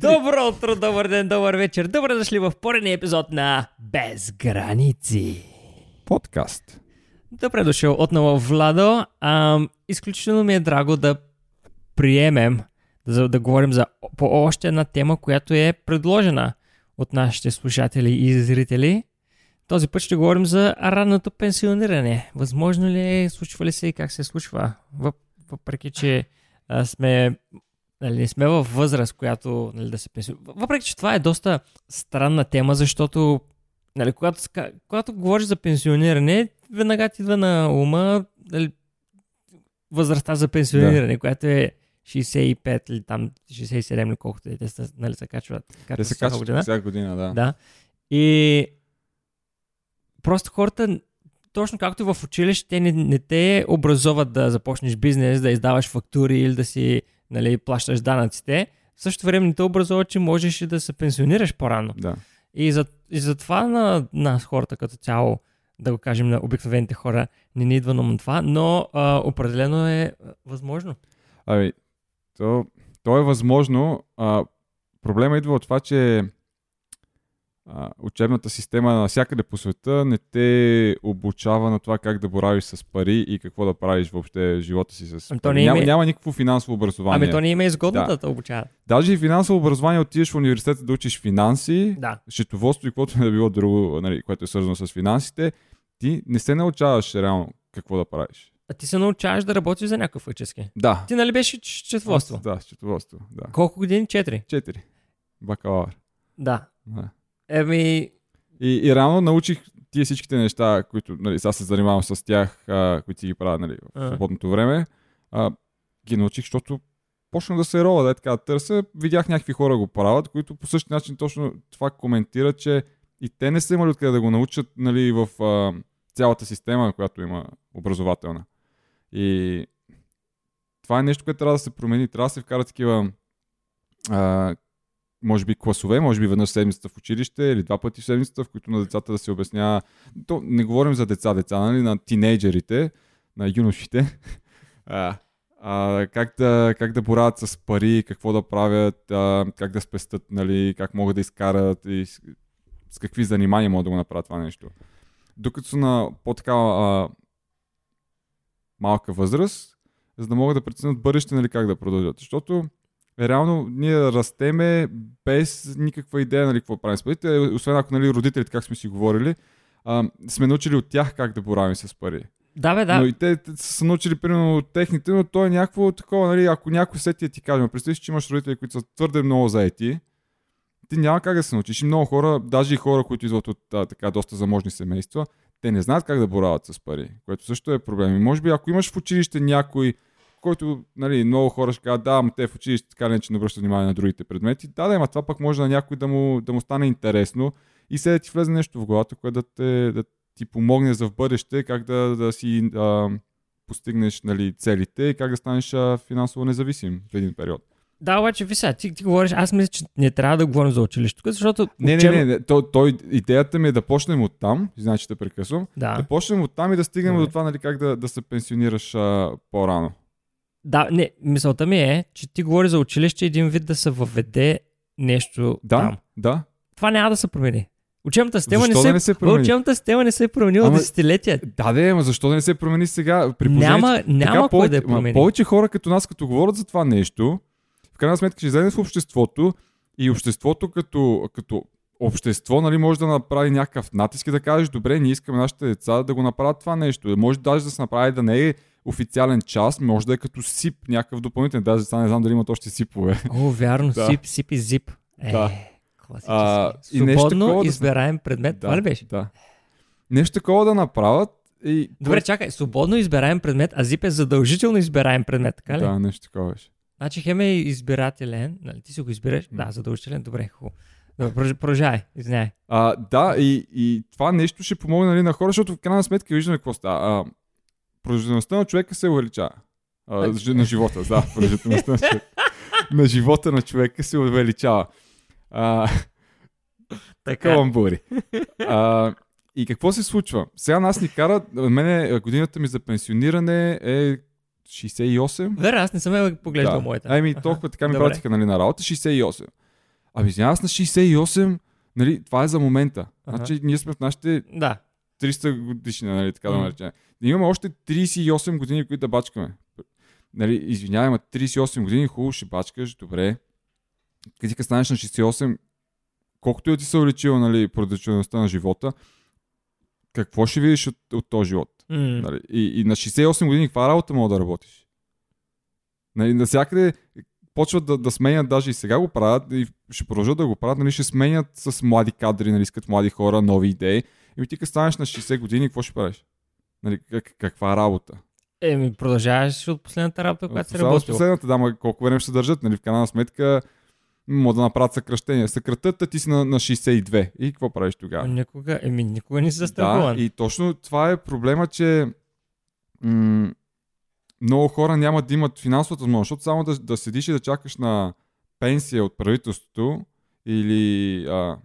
Добро утро, добър ден, добър вечер. Добре дошли в поредния епизод на Без граници. Подкаст. Добре дошъл отново, Владо. А, изключително ми е драго да приемем, да, да говорим за по още една тема, която е предложена от нашите слушатели и зрители. Този път ще говорим за ранното пенсиониране. Възможно ли е, случва ли се и как се случва? Въпреки, че сме нали, не сме във възраст, която нали, да се пенсионира. Въпреки, че това е доста странна тема, защото нали, когато, когато говориш за пенсиониране, веднага ти идва на ума нали, възрастта за пенсиониране, да. която е 65 или там 67 или колкото е, те са, нали, се качват. Те се качват година. всяка година, да. да. И просто хората, точно както в училище, те не, не те образоват да започнеш бизнес, да издаваш фактури или да си нали, плащаш данъците, в същото време не те образува, че можеш и да се пенсионираш по-рано. Да. И, за, и затова на нас хората като цяло, да го кажем на обикновените хора, не ни идва на това, но а, определено е възможно. Ами, то, то е възможно. А, проблема идва от това, че а, учебната система навсякъде по света не те обучава на това как да боравиш с пари и какво да правиш въобще в живота си с ами, пари. Няма, има... няма никакво финансово образование. Ами то не има изгодно да, да обучава. Даже и финансово образование отидеш в университета да учиш финанси, да. счетоводство и каквото е било друго, нали, което е свързано с финансите, ти не се научаваш реално какво да правиш. А ти се научаваш да работиш за някакъв фактически. Да. Ти нали беше счетоводство? Да, счетоводство. Да. Колко години? Четири? Четири. Бакалавър. Да. да. Еми... И, и реално научих тия всичките неща, които нали, сега се занимавам с тях, а, които си ги правя нали, в свободното време, а, ги научих, защото почна да се рола, да е така търся. Видях някакви хора го правят, които по същия начин точно това коментират, че и те не са имали откъде да го научат нали, в а, цялата система, която има образователна. И това е нещо, което трябва да се промени. Трябва да се вкарат такива а, може би класове, може би веднъж седмицата в училище или два пъти в седмицата, в които на децата да се обяснява. То не говорим за деца, деца, нали, на тинейджерите, на юношите. А, а, как, да, как да борават с пари, какво да правят, а, как да спестят, нали, как могат да изкарат и с, с какви занимания могат да го направят това нещо. Докато са на по-такава малка възраст, за да могат да преценят бъдеще, нали, как да продължат. Защото реално ние растеме без никаква идея нали, какво правим с парите, освен ако нали, родителите, как сме си говорили, а, сме научили от тях как да боравим с пари. Да, бе, да. Но и те, те са научили примерно от техните, но то е някакво такова, нали, ако някой сети ти каже, представи че имаш родители, които са твърде много заети, ти няма как да се научиш. И много хора, даже и хора, които идват от а, така доста заможни семейства, те не знаят как да борават с пари, което също е проблем. И може би ако имаш в училище някой, който нали, много хора ще кажат, да, ама те в училище така не че не обръщат внимание на другите предмети. Да, да, ама това пък може на някой да му, да му стане интересно и се да ти влезе нещо в главата, което да, те, да ти помогне за в бъдеще, как да, да си а, постигнеш нали, целите и как да станеш а, финансово независим в един период. Да, обаче, ви сега, ти, ти говориш, аз мисля, че не трябва да говорим за училището, защото... Не, учеб... не, не, не то, то, идеята ми е да почнем от там, значи да прекъсвам, да. да почнем от там и да стигнем да. до това, нали, как да, да се пенсионираш а, по-рано. Да, не, мисълта ми е, че ти говори за училище един вид да се въведе нещо да, там. Да, Това няма да се промени. Учебната система не се, да не се промени? Учебната система не се е променила ама, десетилетия. Да, да, ама защо да не се промени сега? При няма, няма така, кой да е промени. Повече хора като нас, като говорят за това нещо, в крайна сметка ще излезе в обществото и обществото като, като общество нали, може да направи някакъв натиск и да кажеш, добре, ние искаме нашите деца да го направят това нещо. Може даже да се направи да не е официален час, може да е като СИП, някакъв допълнителен. Даже сега не знам дали имат още СИПове. О, вярно, да. СИП, СИП и ЗИП. Е, да. А, и нещо Свободно избираем предмет, да, това ли беше? Да. Нещо такова да направят и... Добре, чакай, свободно избираем предмет, а ЗИП е задължително избираем предмет, така ли? Да, нещо такова беше. Значи хем е избирателен, нали? Ти си го избираш? Да, задължителен, добре, хубаво. Продължай, извиняй. А, да, и, и това нещо ще помогне нали, на хора, защото в крайна сметка виждаме какво става. А, продължителността на човека се увеличава. А, на живота, да, продължителността на човека. на живота на човека се увеличава. А, така. Каламбури. А, и какво се случва? Сега нас ни кара, мене годината ми за пенсиониране е 68. Верно, аз не съм я поглеждал да. моята. Ами толкова така ми пратиха нали, на работа, 68. Ами, аз на 68, нали, това е за момента. Значи, ние сме в нашите Да. 300 годишни, нали, така да наречем. Имаме още 38 години, които да бачкаме. Нали, извинявай, ма 38 години, хубаво ще бачкаш, добре. Къде ти станеш на 68, колкото и ти се увеличила, нали, продължителността на живота, какво ще видиш от, от този живот? М. Нали? И, и на 68 години каква работа мога да работиш? Нали, навсякъде почват да, да сменят, даже и сега го правят, и ще продължат да го правят, нали, ще сменят с млади кадри, нали, искат млади хора, нови идеи. И ти като станеш на 60 години, какво ще правиш? Нали, как, каква работа? Еми, продължаваш от последната работа, която си работил. последната, да, ма колко време ще държат, нали, в крайна сметка могат да направят съкръщение. Съкратят, а ти си на, на 62. И какво правиш тогава? Никога, еми, никога не си Да, застрахован. и точно това е проблема, че м- много хора няма да имат финансовата възможност, защото само да, да седиш и да чакаш на пенсия от правителството или... А,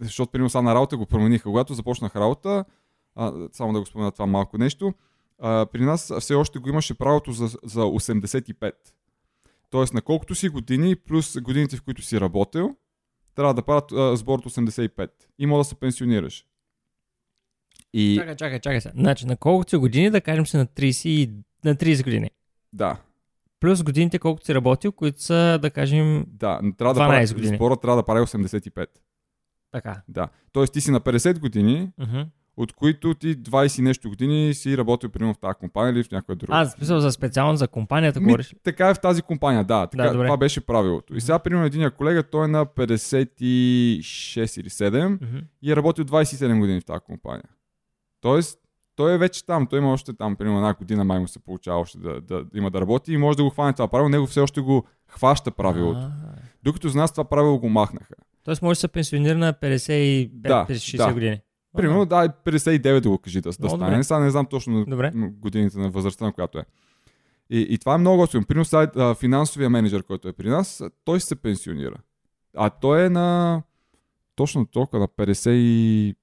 защото, примерно, сега на работа го промениха. Когато започнах работа, а, само да го спомена това малко нещо, а, при нас все още го имаше правото за, за 85. Тоест, на колкото си години, плюс годините, в които си работил, трябва да правят а, сбор от 85. И мога да се пенсионираш. И Чакай, чакай, чакай сега. Значи, на колкото си години, да кажем си на 30, и- на 30 години. да, Плюс годините, колкото си работил, които са, да кажем, да, трябва да 12 прави, години. сбора трябва да прави 85. Така. Да. Тоест ти си на 50 години, Мгм. от които ти 20 и нещо години си работил примерно в тази компания или в някоя друга. А, смисъл за специално за компанията Ми, говориш. така е в тази компания, да. Така, Да, добре. това беше правилото. И сега, примерно, един колега, той е на 56 или 7 Мгм. и е работил 27 години в тази компания. Тоест, той е вече там. Той има още там, примерно, една година май му се получава още да, да, да има да работи и може да го хване това правило. Него все още го хваща правилото. А, Докато за нас това правило го махнаха. Тоест може да се пенсионира на 55-60 Да, да. години. Примерно, да, и 59 да го кажи да, да стане. Сега не знам точно Добре. годините на възрастта, на която е. И, и това е много готино. Примерно сега финансовия менеджер, който е при нас, той се пенсионира. А той е на точно толкова, на 55-6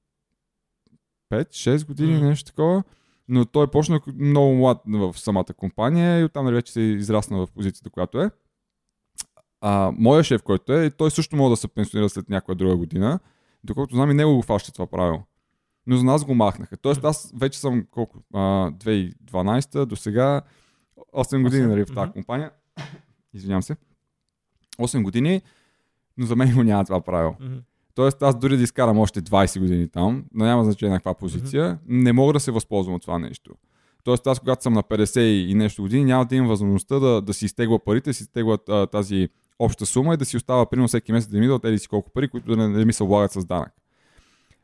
години, Мгм. нещо такова. Но той почна много млад в самата компания и оттам вече се израсна в позицията, която е. А, моя шеф, който е, той също може да се пенсионира след някоя друга година. Доколкото знам и него го фаща това правило. Но за нас го махнаха. Тоест аз вече съм колко? А, 2012 до сега 8 години нали, в тази компания. Извинявам се. 8 години, но за мен го няма това правило. Тоест аз дори да изкарам още 20 години там, но няма значение на каква позиция, не мога да се възползвам от това нещо. Тоест аз когато съм на 50 и нещо години, няма да имам възможността да, да си изтегла парите, си изтегла тази обща сума и да си остава примерно всеки месец да ми идват еди си колко пари, които да не, не ми се облагат с данък.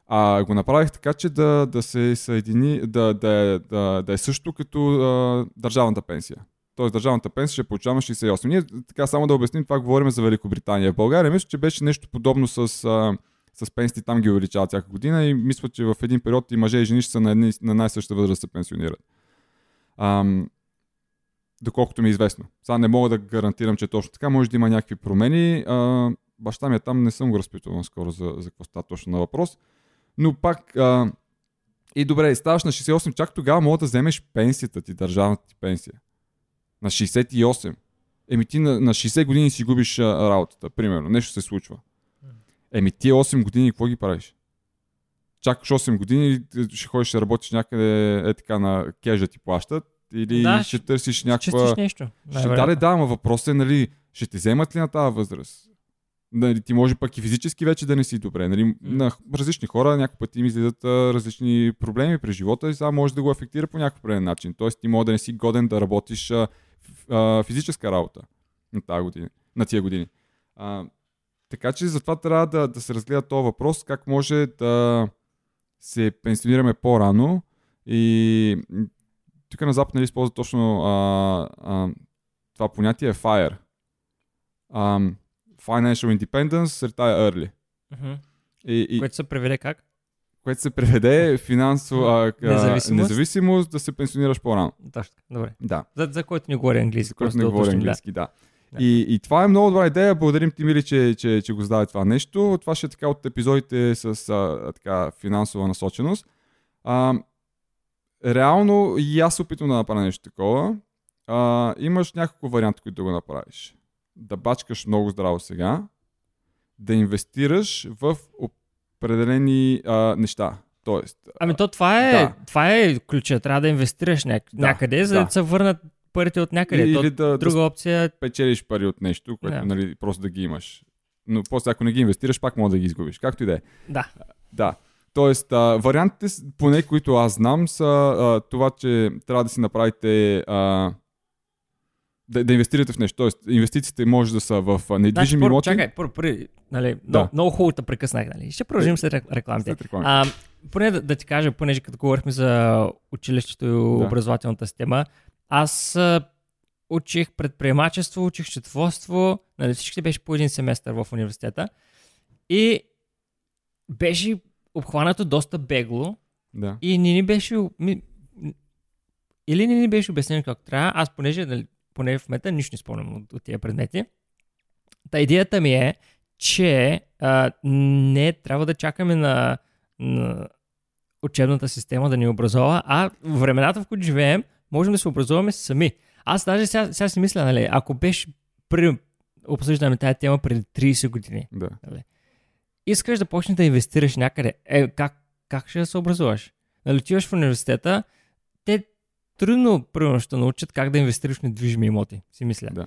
А го направих така, че да, да се съедини, да, да, да, да е също като а, държавната пенсия. Тоест държавната пенсия ще получаваме 68. Ние така само да обясним, това говорим за Великобритания. В България мисля, че беше нещо подобно с, а, с пенсии, там ги увеличават всяка година и мисля, че в един период и мъже и жени ще са на, едни, на най-съща възраст да се пенсионират. Ам, доколкото ми е известно. Сега не мога да гарантирам, че е точно така. Може да има някакви промени. А, баща ми е там, не съм го разпитвал скоро за, за какво става точно на въпрос. Но пак, а, и добре, ставаш на 68, чак тогава мога да вземеш пенсията ти, държавната ти пенсия. На 68. Еми ти на, на 60 години си губиш а, работата, примерно. Нещо се случва. Еми ти 8 години какво ги правиш? Чакаш 8 години ще ходиш ще работиш някъде е така на кежа ти плащат или Да, ще търсиш някаква... нещо. Ще, да, да, да, ама въпросът е, нали, ще те вземат ли на тази възраст? Нали, ти може пък и физически вече да не си добре. Нали, на различни хора някакъв път им излизат а, различни проблеми през живота и сега може да го афектира по някакъв определен начин. Тоест ти може да не си годен да работиш а, а, физическа работа на, тази година, на тия години. А, така че затова трябва да, да се разгледа този въпрос, как може да се пенсионираме по-рано и тук на Запад нали, използва точно а, а, това понятие е FIRE. Um, financial Independence, Retire Early. Мгм. И, и, Което се преведе как? което се преведе финансово а, Независимост. независимост да се пенсионираш по-рано. Точно. Добре. Да, За, за който ни говори английски. за който просто не да да. английски, да. Да. И, и това е много добра идея. Благодарим ти, Мили, че, че, че го зададе това нещо. Това ще е така от епизодите с а, така, финансова насоченост. А, реално и аз опитвам да направя нещо такова. А, имаш няколко варианти, които да го направиш. Да бачкаш много здраво сега да инвестираш в определени а, неща. Тоест, ами то това е, да. това е ключа. Трябва да инвестираш няк... да, някъде, за да. да се върнат парите от някъде. Или то, да, друга да опция... печелиш пари от нещо, което да. нали, просто да ги имаш. Но после ако не ги инвестираш, пак може да ги изгубиш. Както и да е. Да. Да. Тоест, а, вариантите, поне които аз знам, са а, това, че трябва да си направите а, да, да инвестирате в нещо. Тоест, инвестициите може да са в недвижими значи, имоти. Чакай, първо, първо, нали, да. много, много хубаво те прекъснах. Нали. Ще продължим след рекламите. След рекламите. А, поне да, да ти кажа, понеже като говорихме за училището и да. образователната система, аз учих предприемачество, учих счетоводство, нали, всички беше по един семестър в университета. И беше обхванато доста бегло. Да. И не ни беше... Ми, или не ни беше обяснено как трябва. Аз, понеже нали, поне в мета, нищо не спомням от, от тия предмети. Та идеята ми е, че а, не трябва да чакаме на, на учебната система да ни образова, а в времената, в които живеем, можем да се образуваме сами. Аз даже сега, сега си мисля, нали, ако беше при обсъждаме тази тема преди 30 години, да. нали, искаш да почнеш да инвестираш някъде, е, как, как ще се образуваш? Нали, отиваш в университета, те трудно, примерно, ще научат как да инвестираш в недвижими имоти, си мисля. Да.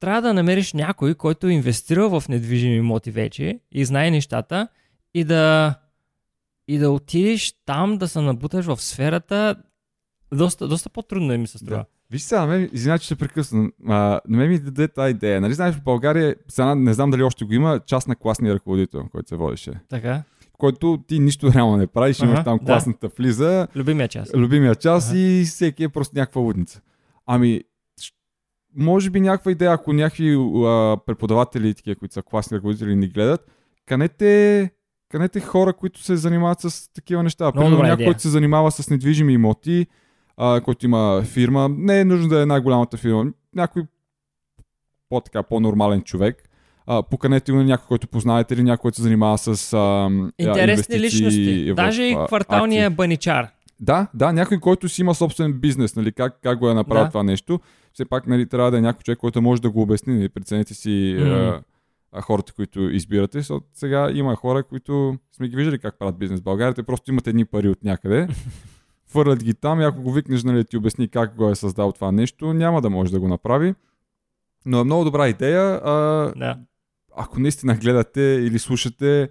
Трябва да намериш някой, който е инвестирал в недвижими имоти вече и знае нещата и да, и да отидеш там да се набуташ в сферата. Доста, доста по-трудно е ми се струва. Да. Виж сега, ме, извиня, че ще прекъсвам. А, на мен ми даде тази идея. Нали знаеш, в България, сега не знам дали още го има, част на класния ръководител, който се водеше. Така който ти нищо реално не правиш, ага, имаш там да. класната влиза. Любимия час. Любимия час ага. и всеки е просто някаква лудница. Ами, може би някаква идея, ако някакви а, преподаватели, такива, които са класни ръководители, ни гледат, канете, канете хора, които се занимават с такива неща. Примерно някой, който се занимава с недвижими имоти, а, който има фирма, не е нужно да е най-голямата фирма, някой по-така, по-нормален човек, а, поканете на някой, който познаете или някой, който се занимава с а, Интересни личности. В, Даже и кварталния акции. баничар. Да, да, някой, който си има собствен бизнес, нали, как, как го е направил да. това нещо. Все пак нали, трябва да е някой човек, който може да го обясни. Нали, прецените си mm. а, хората, които избирате. Защото сега има хора, които сме ги виждали как правят бизнес в България. Те просто имат едни пари от някъде. Фърлят ги там и ако го викнеш, нали, ти обясни как го е създал това нещо, няма да може да го направи. Но е много добра идея. А, да ако наистина гледате или слушате,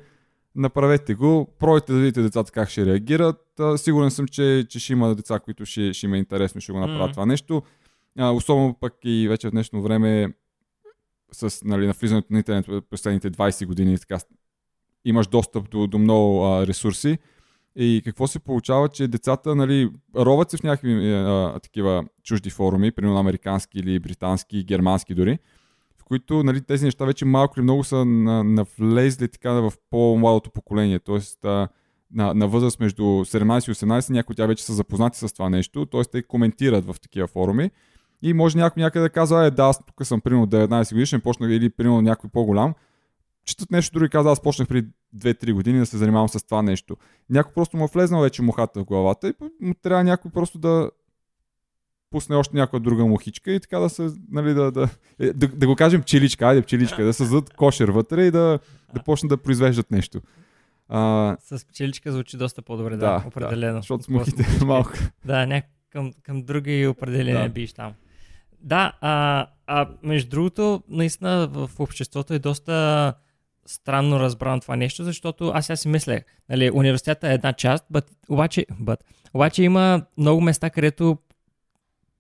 направете го, пройте да видите децата как ще реагират. А, сигурен съм, че, че ще има деца, които ще, ще има е интересно, ще го направят mm. това нещо. А, особено пък и вече в днешно време с нали, навлизането на интернет през последните 20 години така, имаш достъп до, до много а, ресурси. И какво се получава, че децата нали, роват се в някакви а, такива чужди форуми, примерно американски или британски, германски дори които нали, тези неща вече малко или много са навлезли така в по-младото поколение. Тоест а, на, на възраст между 17 и 18 някои от тях вече са запознати с това нещо, т.е. те коментират в такива форуми. И може някой някъде да казва, е да, аз тук съм примерно 19 годишен, почнах или примерно някой по-голям. Четат нещо друго и казва, аз почнах преди 2-3 години да се занимавам с това нещо. Някой просто му е влезнал вече мухата в главата и му трябва някой просто да, пусне още някоя друга мухичка и така да се, нали, да, да, е, да, да го кажем пчеличка, айде пчеличка, да създадат кошер вътре и да, да почнат да произвеждат нещо. А, с пчеличка звучи доста по-добре, да, да определено. Да, защото с мухите е малко. Да, няк- към, към други определения да. биш там. Да, а, а между другото, наистина в обществото е доста странно разбрано това нещо, защото аз сега си мислех, нали, университета е една част, but, обаче, but, обаче има много места, където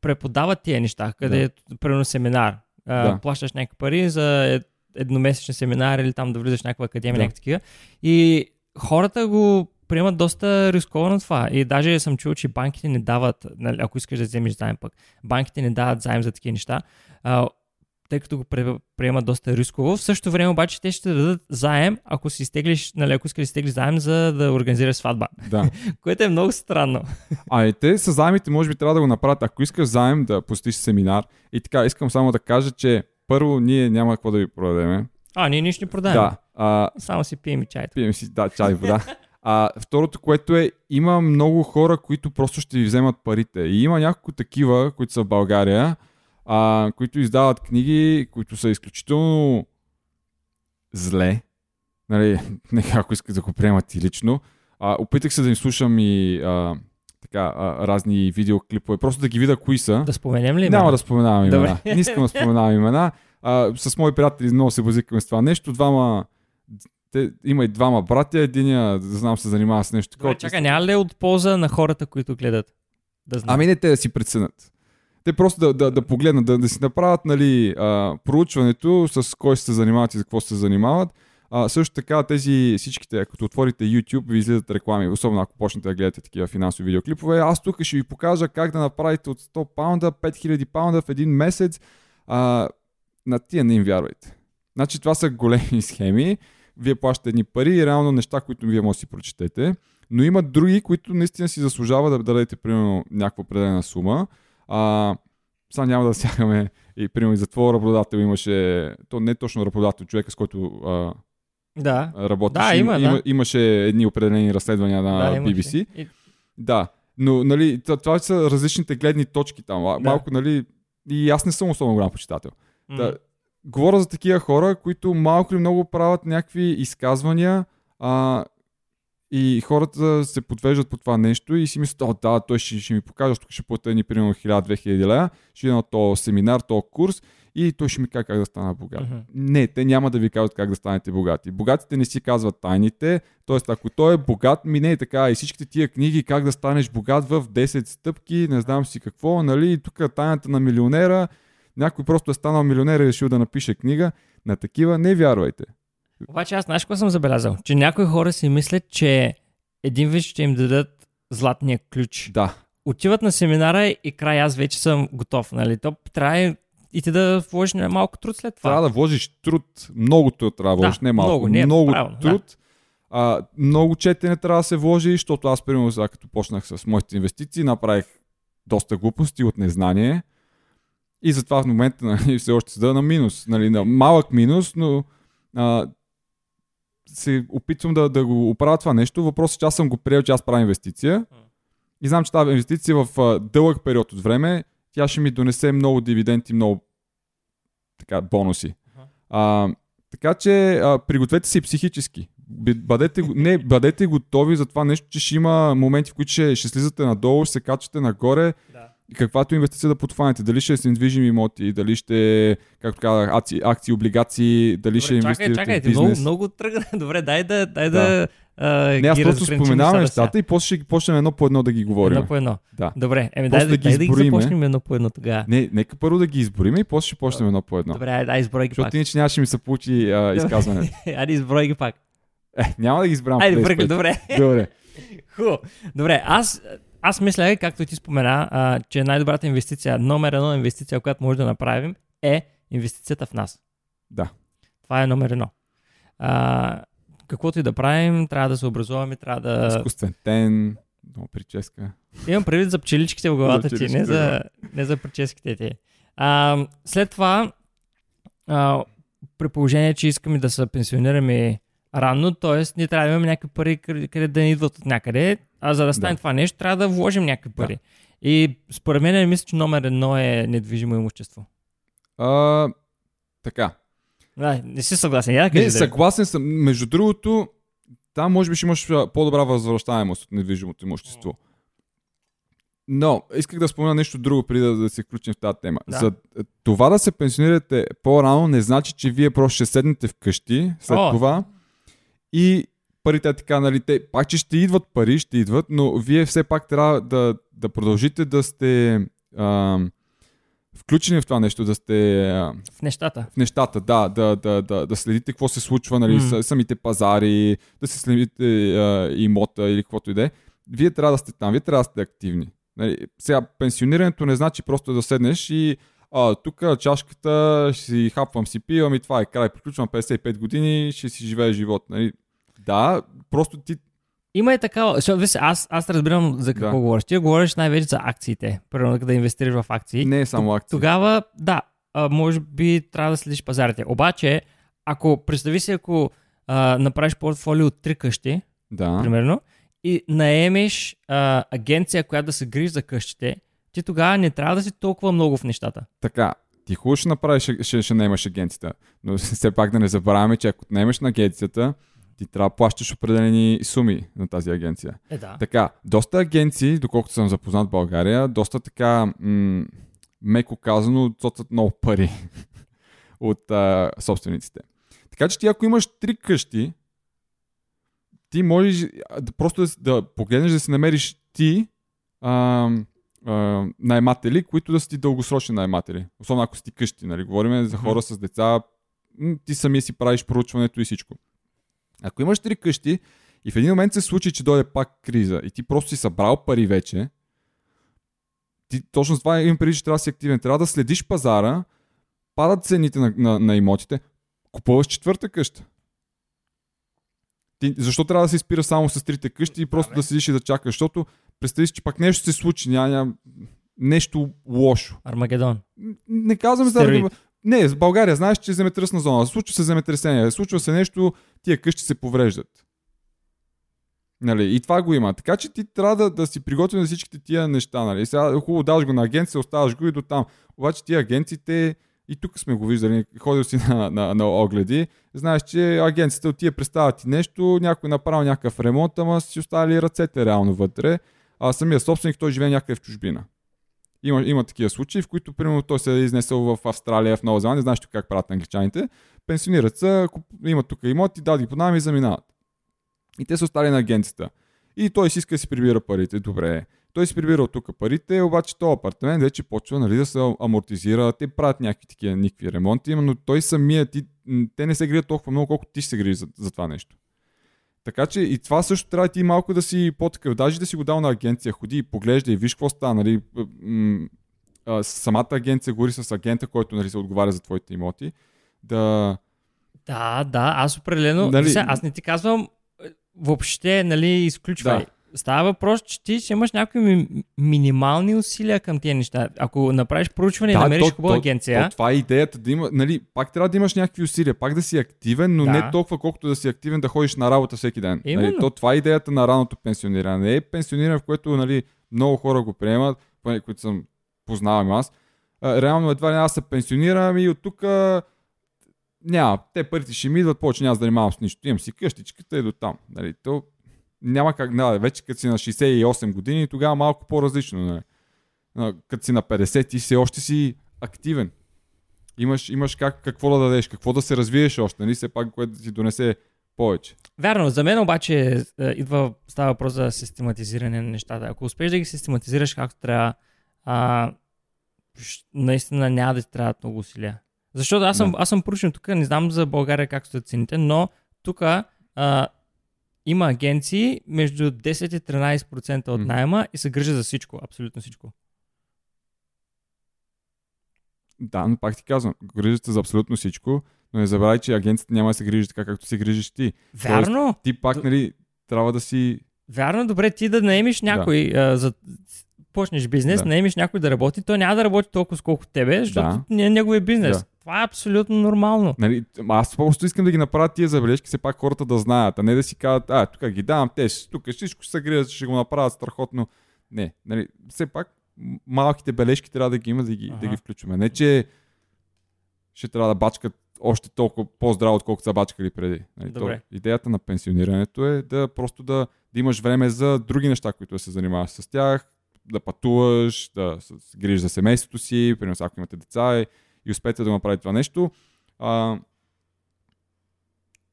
преподават тия неща, къде да. е, примерно, семинар. А, да. Плащаш някакви пари за едномесечен семинар или там да влизаш в някаква академия, да. някакви такива. И хората го приемат доста рисковано това. И даже съм чул, че банките не дават, нали, ако искаш да вземеш заем пък, банките не дават заем за такива неща. А, тъй като го приемат доста рисково. В същото време обаче те ще дадат заем, ако си изтеглиш, нали, ако искаш да изтеглиш заем, за да организираш сватба. Да. Което е много странно. А и те с заемите може би трябва да го направят. Ако искаш заем да посетиш семинар и така, искам само да кажа, че първо ние няма какво да ви продадем. А, ние нищо не продаем. Да. А... Само си пием и чай. Пием си, да, чай, вода. А второто, което е, има много хора, които просто ще ви вземат парите. И има няколко такива, които са в България, а, които издават книги, които са изключително зле, нали, не ако искат да го приемат и лично. А, опитах се да им слушам и а, така, а, разни видеоклипове, просто да ги видя кои са. Да споменем ли? Няма да споменавам имена. Добре. Не искам да споменавам имена. А, с мои приятели много се базикаме с това нещо. Двама те, има и двама братя, единия, знам, се занимава с нещо такова. Чакай, няма ли от полза на хората, които гледат? Да ами не те да си преценят. Те просто да, да, да погледнат, да, да си направят нали, а, проучването с кой се занимават и за какво се занимават. А, също така тези всичките, като отворите YouTube, ви излизат реклами, особено ако почнете да гледате такива финансови видеоклипове. Аз тук ще ви покажа как да направите от 100 паунда 5000 паунда в един месец. А, на тия не им вярвайте. Значи това са големи схеми, вие плащате едни пари и реално неща, които вие може да си прочетете. Но има други, които наистина си заслужава да дадете, примерно, някаква определена сума. А, сега няма да сягаме и, примерно, и за твоя работодател имаше, то не е точно работодател, човека с който а, да. работиш. Да, има, има, да. Имаше едни определени разследвания на да, BBC. И... Да, но нали, това са различните гледни точки там. Да. Малко, нали, и аз не съм особено голям почитател. Mm. Да, говоря за такива хора, които малко или много правят някакви изказвания а, и хората се подвеждат по това нещо и си мислят, о да, той ще, ще ми покаже, тук ще платя ни примерно 1000-2000 лева, ще на този семинар, този курс и той ще ми каже как да стана богат. Uh-huh. Не, те няма да ви казват как да станете богати. Богатите не си казват тайните, т.е. ако той е богат, ми не е така. И всичките тия книги, как да станеш богат в 10 стъпки, не знам си какво, нали, тук тайната на милионера, някой просто е станал милионер и решил да напише книга. На такива не вярвайте. Обаче аз знаеш какво съм забелязал? Че някои хора си мислят, че един вид ще им дадат златния ключ. Да. Отиват на семинара и край аз вече съм готов. Нали? То трябва и ти да вложиш малко труд след това. Трябва да вложиш труд. Много труд трябва да вложиш, да, не малко. Много, не е много правилно, труд. Да. А, много четене трябва да се вложи, защото аз, примерно, сега като почнах с моите инвестиции, направих доста глупости от незнание. И затова в момента нали, все още седа на минус. Нали, на малък минус, но а, се опитвам да, да го оправя това нещо. Въпросът е, че аз съм го приел, че аз правя инвестиция. И знам, че тази инвестиция в дълъг период от време, тя ще ми донесе много дивиденти, много така, бонуси. А, така че а, пригответе се психически. Бъдете, не, бъдете готови за това нещо, че ще има моменти, в които ще, ще слизате надолу, ще се качвате нагоре. Да каквато инвестиция да подхванете. Дали ще е с недвижими имоти, дали ще, както казах, акции, акции облигации, дали Добре, ще инвестирате чакай, в бизнес. Много, много тръгна. Добре, дай да, дай да, да Uh, не, аз просто споменавам нещата и после ще почнем едно по едно да ги говорим. Едно по едно. Да. Добре, еми дай, да, ги, дай да ги започнем едно по едно тогава. Не, нека първо да ги изборим и после ще почнем едно по едно. Добре, дай изброй ги Защото пак. иначе нямаше ми се получи uh, изказването. Айде изброй ги пак. Е, няма да ги избрам. Айде, добре. Добре. добре. Хубаво. Добре, аз аз мисля, както ти спомена, а, че най-добрата инвестиция, номер едно инвестиция, която може да направим, е инвестицията в нас. Да. Това е номер едно. А, каквото и да правим, трябва да се образуваме, трябва да... Изкуствен тен, много прическа. Имам предвид за пчеличките в главата ти, не за, не за прическите ти. А, след това, а, при положение, че искаме да се пенсионираме рано, т.е. ние трябва да имаме някакви пари, къде да ни идват от някъде, а за да стане да. това нещо, трябва да вложим някакви пари. Да. И според мен мисля, че номер едно е недвижимо имущество. А, така. Да, не си съгласен. Я да не, съгласен съм. Между другото, там може би ще имаш по-добра възвръщаемост от недвижимото имущество. Но, исках да спомена нещо друго, преди да, да се включим в тази тема. Да. За това да се пенсионирате по-рано не значи, че вие просто ще седнете вкъщи след О. това и парите така, нали, те пак, че ще идват пари, ще идват, но вие все пак трябва да, да продължите да сте а, включени в това нещо, да сте... А, в нещата. В нещата, да, да, да, да, да следите какво се случва, нали, mm. самите пазари, да се следите а, имота или каквото и да е. Вие трябва да сте там, вие трябва да сте активни. Нали, сега, пенсионирането не значи просто да седнеш и а, тук чашката, ще си хапвам си пивам и това е край. Приключвам 55 години, ще си живее живот. Нали? Да, просто ти... Има и такава, защото аз, аз разбирам за какво да. говориш. Ти говориш най-вече за акциите. Примерно да инвестираш в акции. Не е само акции. Тогава, да, може би трябва да следиш пазарите. Обаче, ако представи си, ако а, направиш портфолио от три къщи, да. примерно, и наемеш а, агенция, която да се грижи за къщите, ти тогава не трябва да си толкова много в нещата. Така, ти хубаво ще направиш, ще, ще наемаш агенцията, но все пак да не забравяме, че ако наемаш на агенцията, ти трябва да плащаш определени суми на тази агенция. Е, да. Така, доста агенции, доколкото съм запознат в България, доста така, м- меко казано, цоцат много пари от а, собствениците. Така че ти ако имаш три къщи, ти можеш да, просто да, да погледнеш да си намериш ти а, а, найматели, които да са ти дългосрочни найматели. Особено ако си ти къщи, нали? Говорим за хора с деца, ти самия си правиш проучването и всичко. Ако имаш три къщи и в един момент се случи, че дойде пак криза и ти просто си събрал пари вече, ти точно с това имам преди, че трябва да си активен. Трябва да следиш пазара, падат цените на, на, на имотите, купуваш четвърта къща. Ти, защо трябва да се спира само с трите къщи и просто да, да седиш и да чакаш? Защото представи си, че пак нещо се случи, няма, няма нещо лошо. Армагедон. Не казвам за Не, в България знаеш, че е земетръсна зона. Случва се земетресение, случва се нещо, тия къщи се повреждат. Нали, и това го има. Така че ти трябва да, да си приготвен на всичките тия неща. Нали. Сега хубаво даваш го на агенция, оставаш го и до там. Обаче тия агенциите, и тук сме го виждали, ходил си на, на, на огледи, знаеш, че агенцията от тия представят ти нещо, някой направил някакъв ремонт, ама си оставили ръцете реално вътре, а самия собственик той живее някъде в чужбина. Има, има такива случаи, в които, примерно, той се е изнесъл в Австралия, в Нова Зеландия, знаеш как правят англичаните, пенсионират се, имат тук имоти, дади по нам и заминават. И те са остали на агенцията. И той си иска да си прибира парите. Добре. Той си прибира от тук парите, обаче този апартамент вече почва нали, да се амортизира. Те правят някакви такива никакви ремонти, но той самият, ти, те не се грижат толкова много, колкото ти се грижи за, за това нещо. Така че и това също трябва ти малко да си по-такъв. Даже да си го дал на агенция, ходи и поглежда и виж какво става. Нали, самата агенция говори с агента, който нали, се отговаря за твоите имоти. Да, да, да, аз определено. Нали... Сега, аз не ти казвам въобще, нали, изключвай. Да. Става въпрос, че ти ще имаш някакви ми, минимални усилия към тези неща. Ако направиш проучване да, и намериш хубава агенция. То, това е идеята да има. Нали, пак трябва да имаш някакви усилия, пак да си активен, но да. не толкова колкото да си активен да ходиш на работа всеки ден. Нали, то, това е идеята на раното пенсиониране. Не е пенсиониране, в което нали, много хора го приемат, които съм познавам аз. реално едва ли аз се пенсионирам и от тук няма, те парите ще ми идват, повече няма да занимавам с нищо. Имам си къщичката и до там. Нали, то няма как, да, вече като си на 68 години, тогава малко по-различно. Нали. Като си на 50, ти все още си активен. Имаш, имаш как, какво да дадеш, какво да се развиеш още, нали? Все пак, което да ти донесе повече. Вярно, за мен обаче е, идва, става въпрос за систематизиране на нещата. Ако успееш да ги систематизираш както трябва, а, наистина няма да ти трябват много усилия. Защото аз съм, да. аз съм поручен тук, не знам за България как стоят цените, но тук има агенции между 10 и 13% от найема и се грижа за всичко, абсолютно всичко. Да, но пак ти казвам, грижат се за абсолютно всичко, но не забравяй, че агенцията няма да се грижи така, както се грижиш ти. Вярно. Тоест, ти пак, нали, трябва да си... Вярно, добре, ти да наемиш някой да. а, за почнеш бизнес, да. наемиш някой да работи, той няма да работи толкова сколкото тебе, защото да. не е неговия бизнес. Да. Това е абсолютно нормално. Нали, аз просто искам да ги направя тия забележки, все пак хората да знаят, а не да си кажат, а, тук ги давам, те тук всичко ще се грият, ще го направят страхотно. Не, нали, все пак малките бележки трябва да ги има, да ги, ага. да ги включваме. Не, че ще трябва да бачкат още толкова по-здраво, отколкото са бачкали преди. Нали, То, идеята на пенсионирането е да просто да, да имаш време за други неща, които да се занимаваш с тях, да пътуваш, да грижиш за семейството си, примерно ако имате деца и, успеете да направите това нещо. А,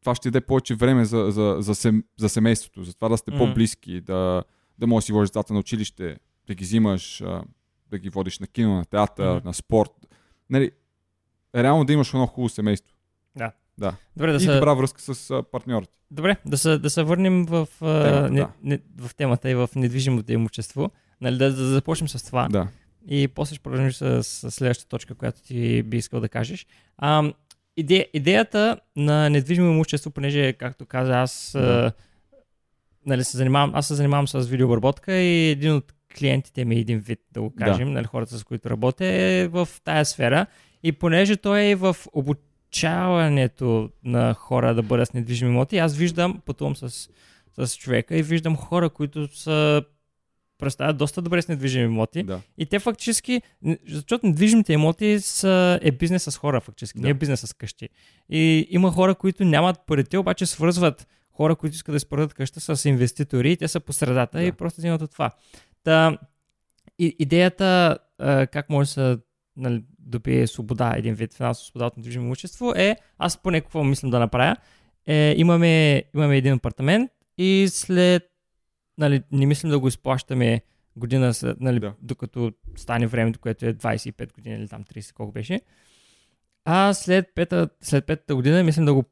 това ще даде повече време за, за, за, сем, за семейството, за това да сте mm. по-близки, да, да можеш да си водиш децата на училище, да ги взимаш, да ги водиш на кино, на театър, mm. на спорт. Нали, реално да имаш едно хубаво семейство. Да. Да. Добре, да и са... добра връзка с партньорите. Добре, да се, да се върнем в, темата, не, да. не, в темата и в недвижимото имущество. Нали, да, да започнем с това. Да. И после ще продължим с, с следващата точка, която ти би искал да кажеш. А, иде, идеята на недвижимо имущество, понеже, както каза, аз, а, нали, се занимавам, аз се занимавам с видеообработка и един от клиентите ми, един вид, да го кажем, да. нали, хората с които работя, е в тая сфера. И понеже той е в обучаването на хора да бъдат с недвижими имоти, аз виждам, пътувам с, с човека и виждам хора, които са представят доста добре с недвижими имоти. Да. И те фактически, защото недвижимите имоти са, е бизнес с хора фактически, да. не е бизнес с къщи. И има хора, които нямат парите, обаче свързват хора, които искат да изпродадат къща с инвеститори, те са по средата да. и просто взимат от това. Та, и, идеята а, как може да се нали, добие свобода, един вид финансова свобода от недвижимо имущество е, аз поне какво мислям да направя, е, имаме, имаме един апартамент и след, нали, не мислим да го изплащаме година, нали, да. докато стане времето, което е 25 години или там 30, колко беше. А след, пета, след петата година мислим да го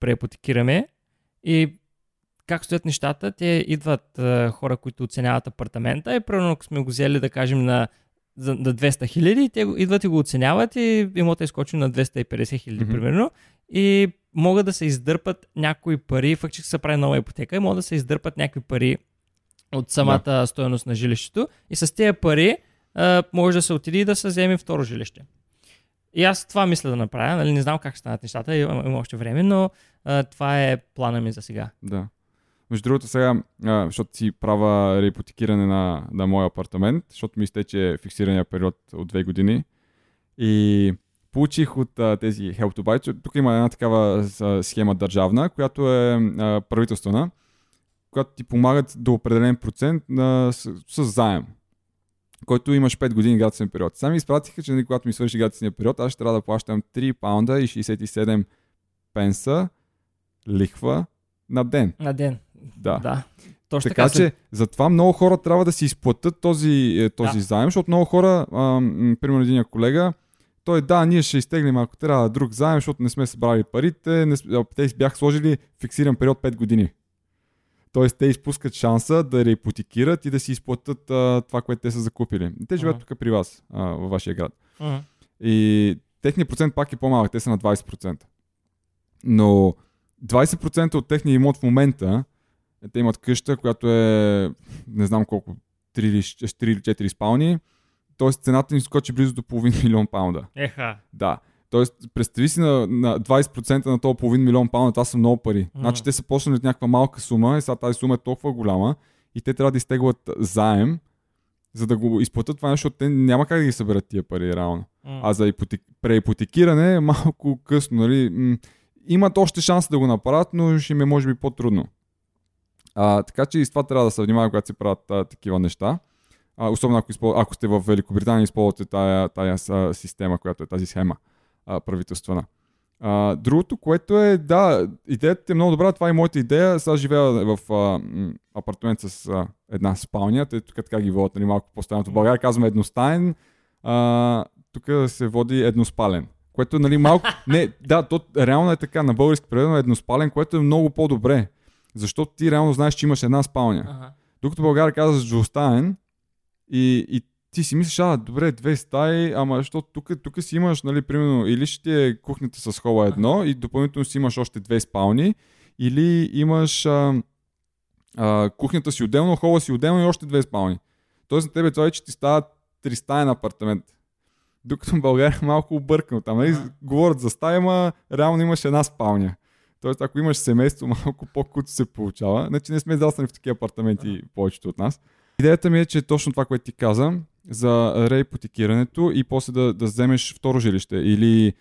препотикираме и как стоят нещата, те идват а, хора, които оценяват апартамента и примерно ако сме го взели да кажем на, за, на 200 хиляди, те идват и го оценяват и имота е скочил на 250 хиляди mm-hmm. примерно и могат да се издърпат някои пари, фактически се прави нова ипотека и могат да се издърпат някакви пари от самата да. стоеност на жилището и с тези пари а, може да се отиде и да се вземе второ жилище. И аз това мисля да направя, нали, не знам как ще станат нещата, има, има още време, но а, това е плана ми за сега. Да. Между другото сега, а, защото си права реипотекиране на, на моя апартамент, защото ми изтече фиксирания период от две години и получих от а, тези Help to Buy, тук има една такава а, схема държавна, която е а, правителствена, която ти помагат до определен процент на, с, с заем който имаш 5 години гратисен период. Сами изпратиха, че нали, когато ми свърши гратисния период, аз ще трябва да плащам 3 паунда и 67 пенса лихва на ден. На ден. Да. да. Точно така, така че затова много хора трябва да си изплатят този, е, този да. заем, защото много хора, а, примерно един колега, той да, ние ще изтеглим ако трябва друг заем, защото не сме събрали парите, не, те бях сложили фиксиран период 5 години. Тоест, те изпускат шанса да реипотекират и да си изплатят а, това, което те са закупили. Те живеят uh-huh. тук при вас, а, във вашия град. Uh-huh. И техният процент пак е по-малък, те са на 20%. Но 20% от техния имот в момента, те имат къща, която е не знам колко, 3 или 4 спални, т.е. цената ни скочи близо до половин милион паунда. Еха. Да. Тоест, представи си на, на 20% на този половин милион паунда, това са много пари. Mm. Значи те са почнали от някаква малка сума и сега тази сума е толкова голяма и те трябва да изтеглят заем, за да го изплатят това, защото те няма как да ги съберат тия пари реално. Mm. А за ипотек... преипотекиране е малко късно. Нали? Имат още шанс да го направят, но ще им е може би по-трудно. А, така че и с това трябва да се внимава, когато се правят а, такива неща. А, особено ако, изпол... ако сте в Великобритания използвате тая, тая, система, която е тази схема а, правителствена. А, другото, което е, да, идеята е много добра, това е моята идея. Сега живея в а, апартамент с а, една спалня, те тук така ги водят нали, малко по-странно. В България казваме едностаен, а, тук се води едноспален. Което, нали, малко... Не, да, то реално е така, на български преведено едноспален, което е много по-добре. Защото ти реално знаеш, че имаш една спалня. Ага. Докато България казва двустаен и, и ти си мислиш, а, добре, две стаи, ама защото тук, тук си имаш, нали, примерно, или ще е кухнята с хола едно и допълнително си имаш още две спални, или имаш а, а, кухнята си отделно, хола си отделно и още две спални. Тоест на тебе това е, че ти става тристаен апартамент. Докато в България е малко объркано. Там нали, говорят за стая, ама реално имаш една спалня. Тоест, ако имаш семейство, малко по-куто се получава. Значи не сме израснали в такива апартаменти повечето от нас. Идеята ми е, че точно това, което ти каза, за реипотекирането и после да, да вземеш второ жилище. Или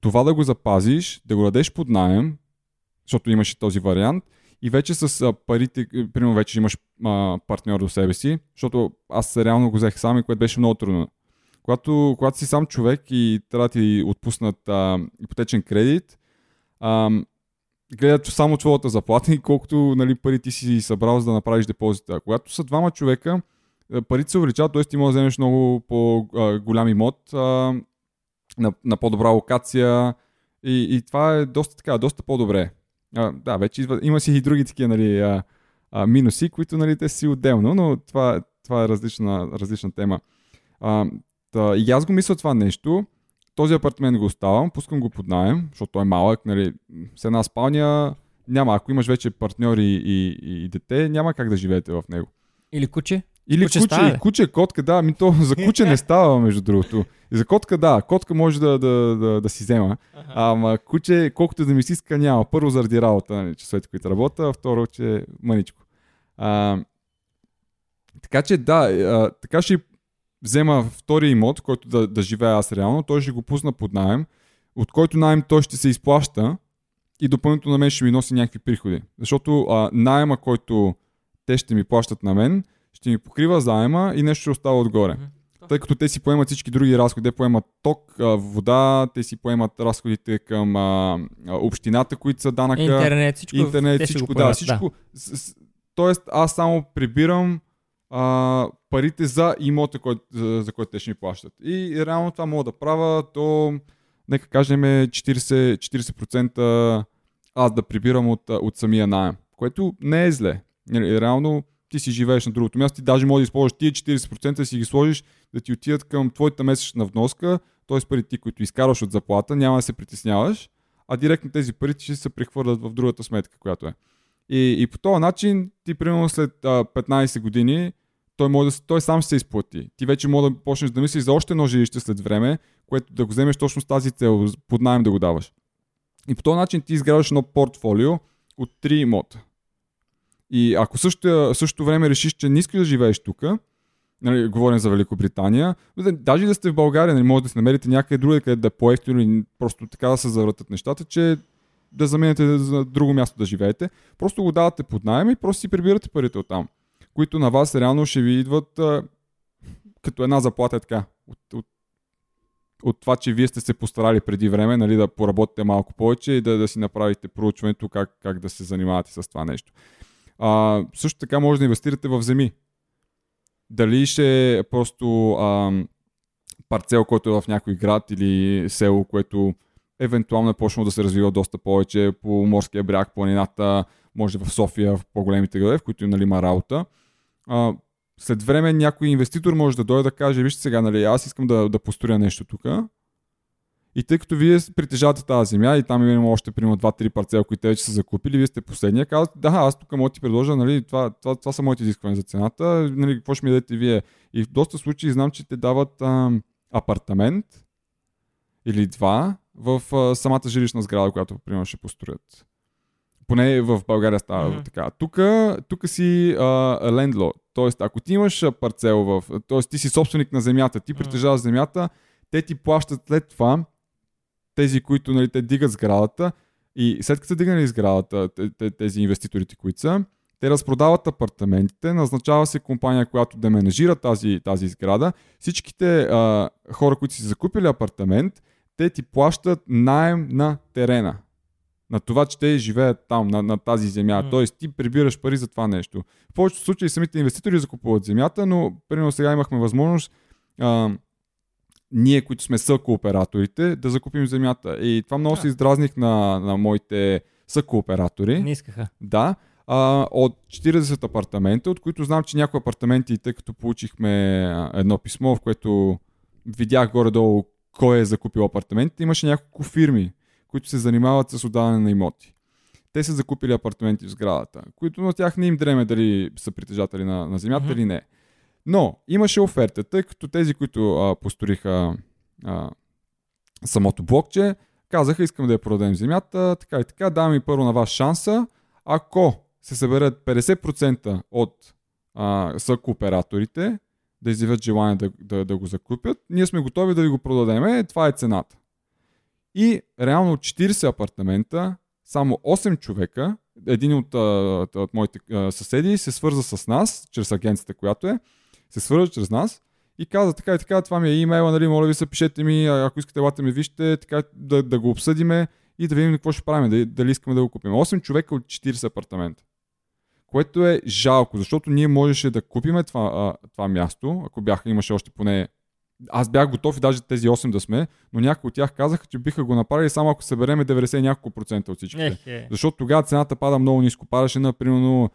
това да го запазиш, да го дадеш под найем, защото имаш и този вариант, и вече с парите, примерно вече имаш а, партньор до себе си, защото аз реално го взех сам и което беше много трудно. Когато, когато си сам човек и трябва да ти отпуснат а, ипотечен кредит, а, гледат само твоята заплата и колкото нали, пари ти си събрал за да направиш депозита. Когато са двама човека, е, парите се увеличават, т.е. ти можеш да вземеш много по-голям имот на, на по-добра локация и, и това е доста така, доста по-добре. А, да, вече има си и други такива нали, а, а, минуси, които нали, те си отделно, но това, това е различна, различна тема. А, да, и аз го мисля това нещо. Този апартамент го оставам, пускам го под найем, защото той е малък, нали, с една спалня няма. Ако имаш вече партньори и, и, и дете, няма как да живеете в него. Или куче? Или куче, куче, става, куче, котка, да, ми то за куче не става, между другото. И за котка, да, котка може да, да, да, да си взема. Ага. Ама куче, колкото да ми си иска, няма. Първо заради работа, нали, часовете, които работя, а второ, че мъничко. А, така че да, а, така ще взема втори имот, който да, да живея аз реално, той ще го пусна под найем, от който найем той ще се изплаща и допълнително на мен ще ми носи някакви приходи. Защото а, найема, който те ще ми плащат на мен, ще ми покрива заема и нещо ще остава отгоре. Mm-hmm. Тъй като те си поемат всички други разходи, те поемат ток, вода, те си поемат разходите към а, общината, които са данъка. Интернет, всичко. Интернет, всичко, да, всичко. Да. Тоест, аз само прибирам а, парите за имота, кой, за, за който те ще ми плащат. И реално това мога да правя, то нека кажем 40%, 40% аз да прибирам от, от самия найем, което не е зле. Нали, реално ти си живееш на другото място, ти даже можеш да използваш тия 40% да си ги сложиш да ти отидат към твоята месечна вноска, т.е. парите, които изкарваш от заплата, няма да се притесняваш, а директно тези пари ще се прехвърлят в другата сметка, която е. И, и по този начин ти, примерно след а, 15 години, той, може да, той сам ще се изплати. Ти вече може да почнеш да мислиш за още едно жилище след време, което да го вземеш точно с тази цел, под найем да го даваш. И по този начин ти изграждаш едно портфолио от 3 имота. И ако също, същото време решиш, че не искаш да живееш тук, нали, говорим за Великобритания, даже да сте в България, нали, може да се намерите някъде другаде, където да е по-ефтино и просто така да се завъртат нещата, че да замените за друго място да живеете. Просто го давате под найем и просто си прибирате парите от там, които на вас реално ще ви идват а, като една заплата е така. От, от, от това, че вие сте се постарали преди време нали, да поработите малко повече и да, да си направите проучването как, как да се занимавате с това нещо. А, също така може да инвестирате в земи. Дали ще е просто а, парцел, който е в някой град или село, което евентуално е почнало да се развива доста повече по морския бряг, планината, може в София, в по-големите градове, в които нали, има работа. А, след време някой инвеститор може да дойде да каже, вижте сега, нали, аз искам да, да построя нещо тук. И тъй като вие притежавате тази земя и там има още примерно 2-3 парцела, които те вече са закупили, вие сте последния, казвате, да, аз тук мога да ти предложа, нали, това, това, това са моите изисквания за цената, нали, какво ще ми дадете вие. И в доста случаи знам, че те дават а, апартамент или два в а, самата жилищна сграда, която примерно ще построят. Поне в България става mm-hmm. така. Тук си лендло. Тоест, ако ти имаш парцел в... Тоест, ти си собственик на земята, ти притежаваш mm-hmm. земята, те ти плащат след това тези, които нали, те дигат сградата и след като са дигнали сградата, тези инвеститорите, които са, те разпродават апартаментите, назначава се компания, която да менажира тази, тази сграда. Всичките а, хора, които си закупили апартамент, те ти плащат найем на терена. На това, че те живеят там, на, на тази земя. Mm. Тоест, ти прибираш пари за това нещо. В повечето случаи самите инвеститори закупуват земята, но примерно сега имахме възможност а, ние, които сме съкооператорите, да закупим земята. И това много се издразних на, на моите съкооператори. Не искаха. Да. А, от 40 апартамента, от които знам, че някои апартаменти, тъй като получихме едно писмо, в което видях горе-долу кой е закупил апартаментите, имаше няколко фирми, които се занимават с отдаване на имоти. Те са закупили апартаменти в сградата, които на тях не им дреме дали са притежатели на, на земята mm-hmm. или не. Но имаше оферта, тъй като тези, които а, посториха а, самото блокче, казаха, искам да я продадем земята, така и така, давам и първо на вас шанса, ако се съберат 50% от а, съкооператорите, да изявят желание да, да, да го закупят, ние сме готови да ви го продадем, това е цената. И реално от 40 апартамента, само 8 човека, един от, от, от моите съседи се свърза с нас, чрез агенцията, която е, се свържат чрез нас и каза така и така, това ми е имейла, нали, моля ви се, пишете ми, ако искате, лате ми вижте, така да, да го обсъдиме и да видим какво ще правим, дали, дали искаме да го купим. 8 човека от 40 апартамента. Което е жалко, защото ние можеше да купиме това, а, това място, ако бяха, имаше още поне аз бях готов и даже тези 8 да сме, но някои от тях казаха, че биха го направили само ако събереме 90 няколко процента от всичките. Ех, е. Защото тогава цената пада много ниско. Падаше на примерно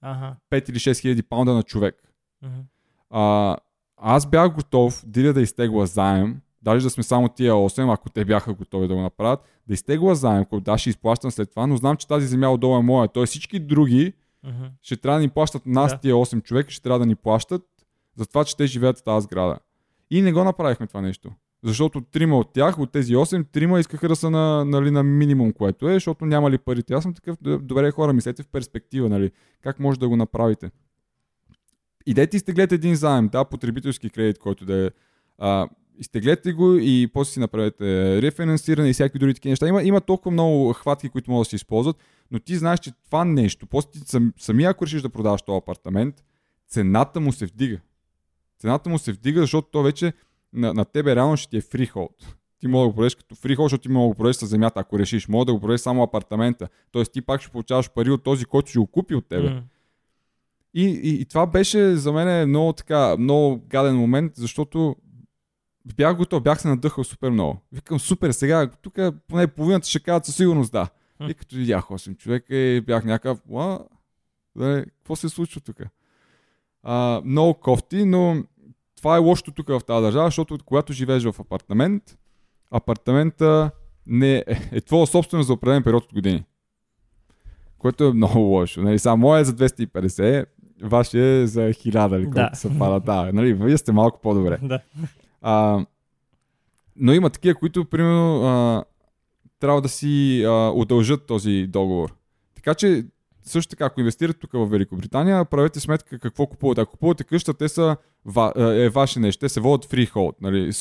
ага. 5 или 6 хиляди паунда на човек. Uh-huh. А, аз бях готов Диля да изтегла заем, даже да сме само тия 8, ако те бяха готови да го направят, да изтегла заем, който да ще изплащам след това, но знам, че тази земя отдолу е моя. Тоест всички други uh-huh. ще трябва да ни плащат нас, yeah. тия 8 човека, ще трябва да ни плащат за това, че те живеят в тази сграда. И не го направихме това нещо. Защото трима от тях, от тези 8, трима искаха да са на, нали, на минимум, което е, защото няма ли парите. Аз съм такъв, добре хора, мислете в перспектива, нали, как може да го направите идете и сте гледате един заем, да, потребителски кредит, който да е а, изтеглете го и после си направете рефинансиране и всякакви други такива неща. Има, има толкова много хватки, които могат да се използват, но ти знаеш, че това нещо, после ти сам, самия ако решиш да продаваш този апартамент, цената му се вдига. Цената му се вдига, защото то вече на, на тебе реално ще ти е фрихолд. Ти мога да го продадеш като фрихолд, защото ти мога да го продадеш с земята, ако решиш. Мога да го продадеш само апартамента. Тоест ти пак ще получаваш пари от този, който ще го купи от тебе. Mm. И, и, и това беше за мен много така, много гаден момент, защото бях готов, бях се надъхал супер много. Викам, супер, сега тук поне половината ще кажат със сигурност да. И като видях 8 човека и бях някакъв, а, да, какво се случва тук? Много кофти, но това е лошото тук в тази държава, защото когато живееш в апартамент, апартамента не е, е твоя собственост за определен период от години. Което е много лошо. Нали, само моя е за 250, ваше е за 1000, или да. се пада. Да, нали, вие сте малко по-добре. Да. А, но има такива, които, примерно, а, трябва да си а, удължат този договор. Така че, също така, ако инвестирате тук в Великобритания, правете сметка какво купувате. Ако купувате къща, те са е ваше нещо. Те се водят freehold, нали,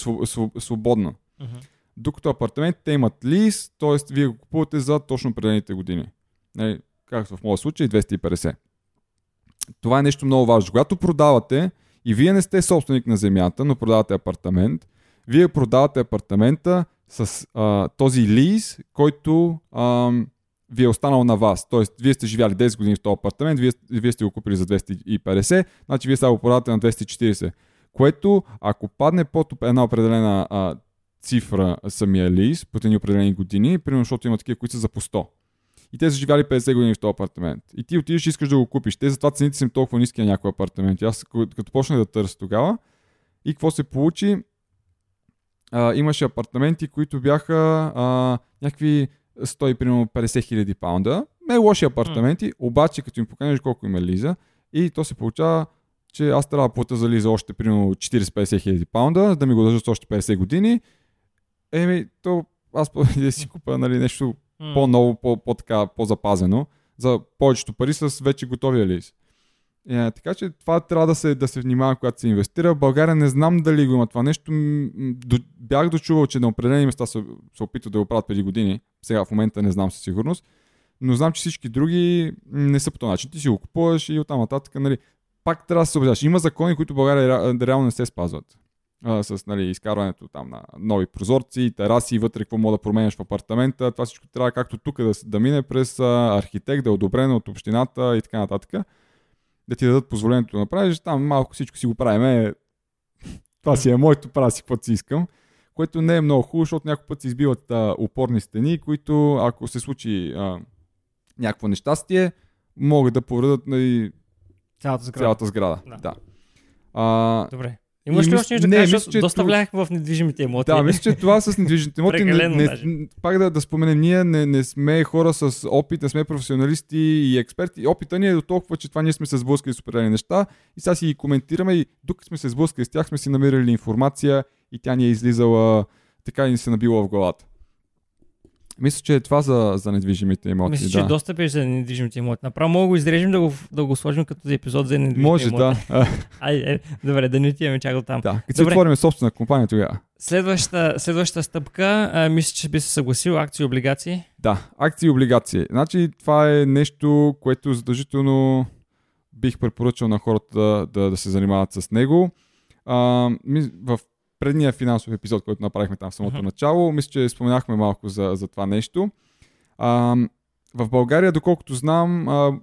свободно. Uh-huh. Докато апартаментите имат лиз, т.е. вие го купувате за точно определените години. Нали, както в моя случай 250. Това е нещо много важно. Когато продавате и вие не сте собственик на земята, но продавате апартамент, вие продавате апартамента с а, този лиз, който а, ви е останал на вас. Тоест, вие сте живяли 10 години в този апартамент, вие, вие сте го купили за 250, значи вие сега го продавате на 240. Което, ако падне под една определена а, цифра самия лиз, по едни определени години, примерно, защото има такива, които са за по 100. И те са живяли 50 години в този апартамент. И ти отидеш и искаш да го купиш. Те затова цените са толкова ниски на някой апартамент. И аз като почнах да търся тогава, и какво се получи? А, имаше апартаменти, които бяха а, някакви 100 примерно 50 хиляди паунда. Не лоши апартаменти, обаче като им поканеш колко има лиза, и то се получава, че аз трябва да плата за лиза още примерно 40-50 хиляди паунда, да ми го държат още 50 години. Еми, то аз да си купа нали, нещо mm. по-ново, по, по-така, по-запазено, за повечето пари с вече готовия. Yeah, е, така че това трябва да се, да се внимава, когато се инвестира. В България не знам дали го има това нещо. До, бях дочувал, че на определени места се, се опитват да го правят преди години. Сега в момента не знам със сигурност. Но знам, че всички други не са по този начин. Ти си го купуваш и оттам нататък. Нали, пак трябва да се убеждаш. Има закони, които в България реално не се спазват. А, с нали, изкарването там на нови прозорци, тераси, вътре какво мога да променяш в апартамента. Това всичко трябва както тук да, да мине през а, архитект, да е одобрено от общината и така нататък да ти дадат позволението да направиш, там малко всичко си го правим. Е, това си е моето, правя си каквото си искам. Което не е много хубаво, защото някой път се избиват а, опорни стени, които ако се случи а, някакво нещастие, могат да повредат нали, цялата сграда. Цялата сграда. Да. да. А, Добре. Имаш ли още нещо да кажеш, мисля, че доста влях в недвижимите имоти. Да, мисля, че това с недвижимите имоти, не, не, пак да, да споменем, ние не, не сме хора с опит, не сме професионалисти и експерти. Опита ни е до толкова, че това ние сме се сблъскали с определени неща и сега си ги коментираме и докато сме се сблъскали с тях, сме си намерили информация и тя ни е излизала така и ни се набила в главата. Мисля, че е това за, за недвижимите имоти. Мисля, че да. доста пеш за недвижимите имоти. Направо мога го изрежем да го, да го сложим като за епизод за недвижимите Може, имоти. да. Ай, е, добре, да не отиваме чак до там. Да, като си отворим собствена компания тогава. Следващата, следващата стъпка, а, мисля, че би се съгласил, акции и облигации. Да, акции и облигации. Значи това е нещо, което задължително бих препоръчал на хората да, да, да се занимават с него. А, в предния финансов епизод, който направихме там в самото uh-huh. начало, мисля, че споменахме малко за, за това нещо. А, в България, доколкото знам, а,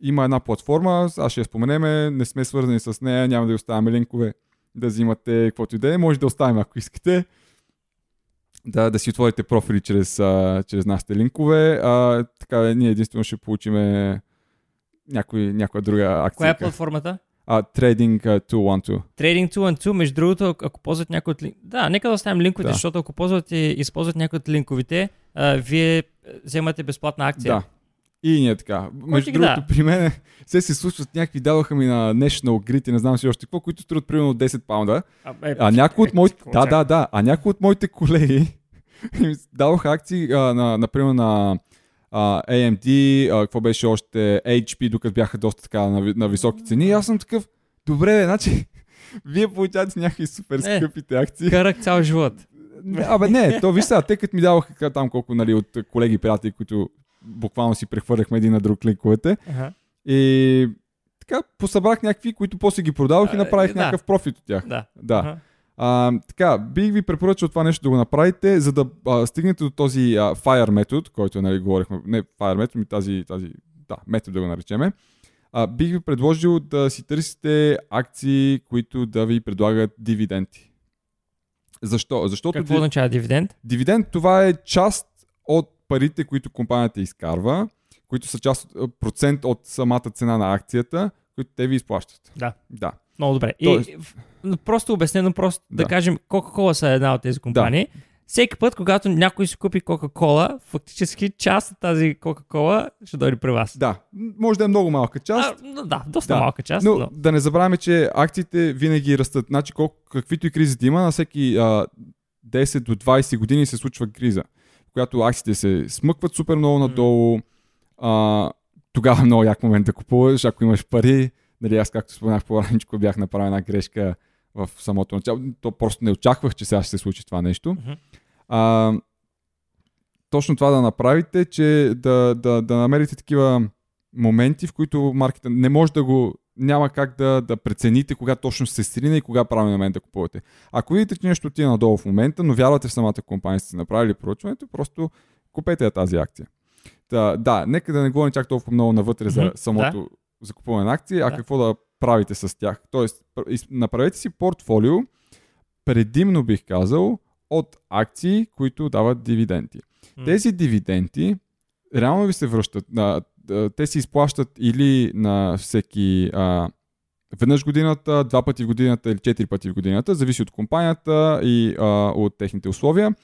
има една платформа, аз ще я споменеме, не сме свързани с нея, няма да ви оставяме линкове да взимате каквото и да е, може да оставим ако искате. Да, да си отворите профили чрез, а, чрез нашите линкове. А, така, ние единствено ще получим някой, някоя друга акция. Коя е платформата? Uh, Trading uh, 212. Trading 212, между другото, ако ползват някои от линковете, да, нека да оставим линковете, да. защото ако ползват и използват някои от линковите, а, вие вземате безплатна акция. Да. И ние така. Между другото, да. при мен се се случват някакви, даваха ми на National Grid и не знам си още какво, които струват примерно 10 паунда. А, е, а някои от моите... Да, да, да. А някои от моите колеги даваха акции, а, на, например, на uh, AMD, uh, какво беше още HP, докато бяха доста така на, на високи цени. И аз съм такъв, добре, значи Вие получавате някакви супер Не. скъпите акции. Карах цял живот. Абе не, то виж сега, те като ми даваха там колко нали, от колеги и приятели, които буквално си прехвърляхме един на друг линковете. Ага. И така посъбрах някакви, които после ги продавах и А, направих да. някакъв профит от тях. Да. Да. Ага. А, така, бих ви препоръчал това нещо да го направите, за да а, стигнете до този а, FIRE метод, който нали, говорихме, не FIRE метод, ми тази, тази да, метод да го наречеме. А, бих ви предложил да си търсите акции, които да ви предлагат дивиденти. Защо? Защото Какво ди- означава дивиденд? Дивиденд това е част от парите, които компанията изкарва, които са част от процент от самата цена на акцията, които те ви изплащат. Да. Да. Много добре. Тоест- И просто обяснено, просто да, Да. кажем, Coca-Cola са една от тези компании. Всеки път, когато някой си купи Coca-Cola, фактически част от тази Coca-Cola ще дойде при вас. Да. Може да е много малка част. А, да, доста Да. малка част, Но, но... да не забравяме, че акциите винаги растат. Значи, колко, каквито и кризи да има, на всеки а, 10 до 20 години се случва криза, в която акциите се смъкват супер много надолу. А, тогава е много як момент да купуваш, ако имаш пари. Нали, аз, както споменах по-раничко, бях направил една грешка в самото начало. То просто не очаквах, че сега ще се случи това нещо. Мгм. А, точно това да направите, че да, да, да намерите такива моменти, в които маркета не може да го няма как да, да прецените кога точно се срине и кога правилно момент да купувате. Ако видите, че нещо отива надолу в момента, но вярвате в самата компания, сте направили проучването, просто купете я тази акция. Да, да, нека да не говорим чак толкова много навътре за самото закупуване на акции, а Да. какво да правите с тях. Тоест, направете си портфолио, предимно бих казал, от акции, които дават дивиденти. М. Тези дивиденти реално ви се връщат. А, те се изплащат или на всеки а, веднъж годината, два пъти в годината или четири пъти в годината, зависи от компанията и а, от техните условия.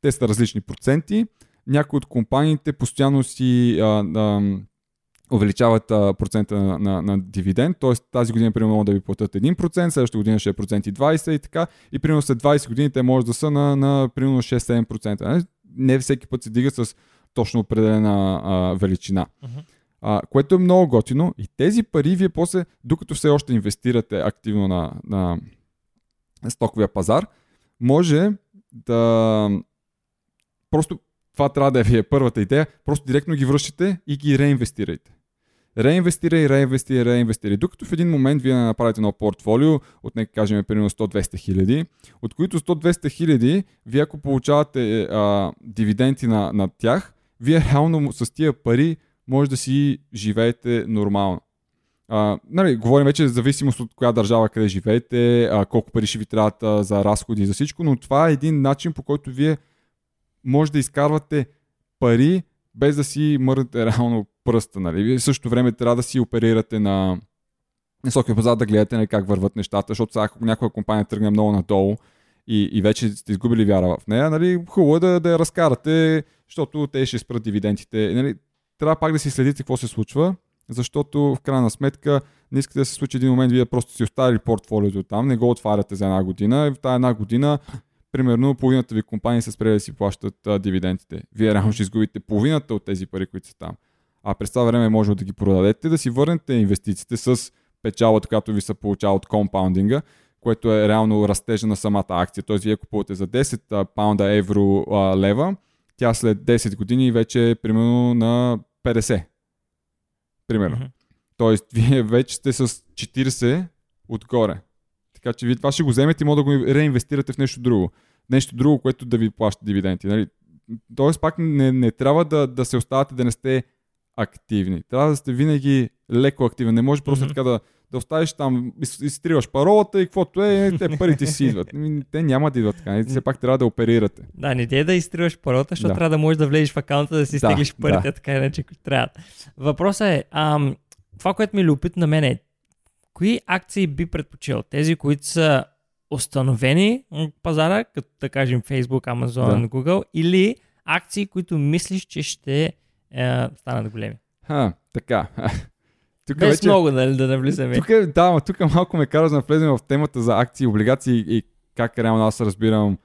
Те са различни проценти. Някои от компаниите постоянно си а, а, увеличават а, процента на, на, на дивиденд, т.е. тази година примерно могат да ви платят 1%, следващата година ще е процент и 20% и така, и примерно след 20 години те може да са на, на примерно 6-7%. Не? не всеки път се дигат с точно определена а, величина. Мгм. А, което е много готино и тези пари вие после, докато все още инвестирате активно на, на стоковия пазар, може да просто това трябва да ви е първата идея, просто директно ги връщате и ги реинвестирайте. Реинвестирай, реинвестирай, реинвестирай. Докато в един момент вие направите едно портфолио от, нека кажем, примерно 100-200 хиляди, от които 100-200 хиляди, вие ако получавате а, дивиденти на, на тях, вие реално с тия пари може да си живеете нормално. А, нали, говорим вече за зависимост от коя държава къде живеете, а, колко пари ще ви трябват за разходи и за всичко, но това е един начин по който вие може да изкарвате пари без да си мърдате реално пръста. Нали? Вие в същото време трябва да си оперирате на високия пазар, да гледате нали, как върват нещата, защото сега ако някоя компания тръгне много надолу и, и вече сте изгубили вяра в нея, нали, хубаво е да, да я разкарате, защото те ще спрат дивидендите. Нали, трябва пак да си следите какво се случва, защото в крайна сметка не искате да се случи един момент, вие просто си оставили портфолиото там, не го отваряте за една година и в тази една година примерно половината ви компании са спрели да си плащат а, дивидендите. Вие реално ще изгубите половината от тези пари, които са там. А през това време може да ги продадете, да си върнете инвестициите с печалата, която ви се получава от компаундинга, което е реално растежа на самата акция. Тоест, вие купувате за 10 а, паунда, евро, а, лева, тя след 10 години вече е примерно на 50. Примерно. Мгм. Тоест, вие вече сте с 40 отгоре. Така че вие това ще го вземете и може да го реинвестирате в нещо друго. Нещо друго, което да ви плаща дивиденти. Нали? Тоест, пак не, не трябва да, да се оставате да не сте активни. Трябва да сте винаги леко активен. Не може просто Мгм. така да, да оставиш там, из- изтриваш паролата и каквото е, те парите си идват. Ами, Те няма да идват така. Все пак трябва да оперирате. Да, не дей да изтриваш паролата, защото Да. трябва да можеш да влезеш в акаунта да си Да, стеглиш парите, да. така иначе които трябва. Въпросът е, ам, това, което ми е любопитно на мен е, кои акции би предпочел? Тези, които са установени на пазара, като да кажем Facebook, Amazon, Да. Google, или акции, които мислиш, че ще е, станат големи? Ха, така. Тук Без вече... много нали, да навлизаме. Тук, е- да, но тук малко ме кара да навлезем в темата за акции, облигации и как реално аз разбирам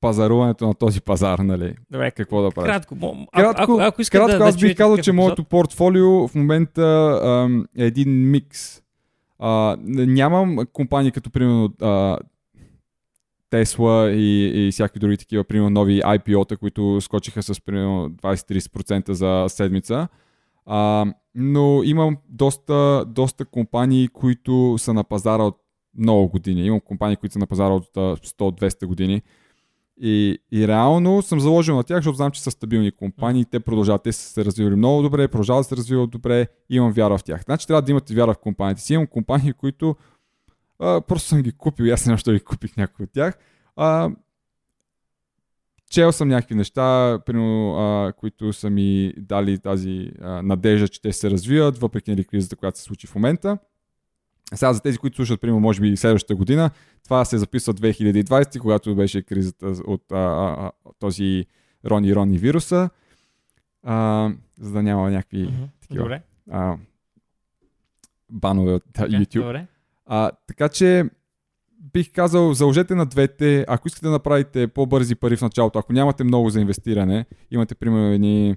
пазаруването на този пазар, нали? Добре, Какво да правиш? кратко. мо- Кратко, ако, ако искате Кратко да, аз да бих казал, че моето портфолио в момента ам, е един микс. А, нямам компании като примерно а, Тесла и, и всякакви други такива, примерно нови IPO-та, които скочиха с примерно 20-30% за седмица. А, но имам доста, доста компании, които са на пазара от много години. Имам компании, които са на пазара от 100-200 години. И, и реално съм заложил на тях, защото знам, че са стабилни компании, те продължават, те са се развивали много добре, продължават да се развиват добре, имам вяра в тях. Значи трябва да имате вяра в компаниите си. Имам компании, които а, просто съм ги купил, аз не защо ги купих някои от тях. А, чел съм някакви неща, примерно, а, които са ми дали тази а, надежда, че те се развиват, въпреки нали, кризата, която се случи в момента. Сега за тези, които слушат, примерно, може би следващата година, това се записва 2020, когато беше кризата от а, а, този Рони Рони вируса, а, за да няма някакви Мгм. такива Добре. а, банове от а, Окей, YouTube. Добре. А, така че бих казал, заложете на двете. Ако искате да направите по-бързи пари в началото, ако нямате много за инвестиране, имате примерно едни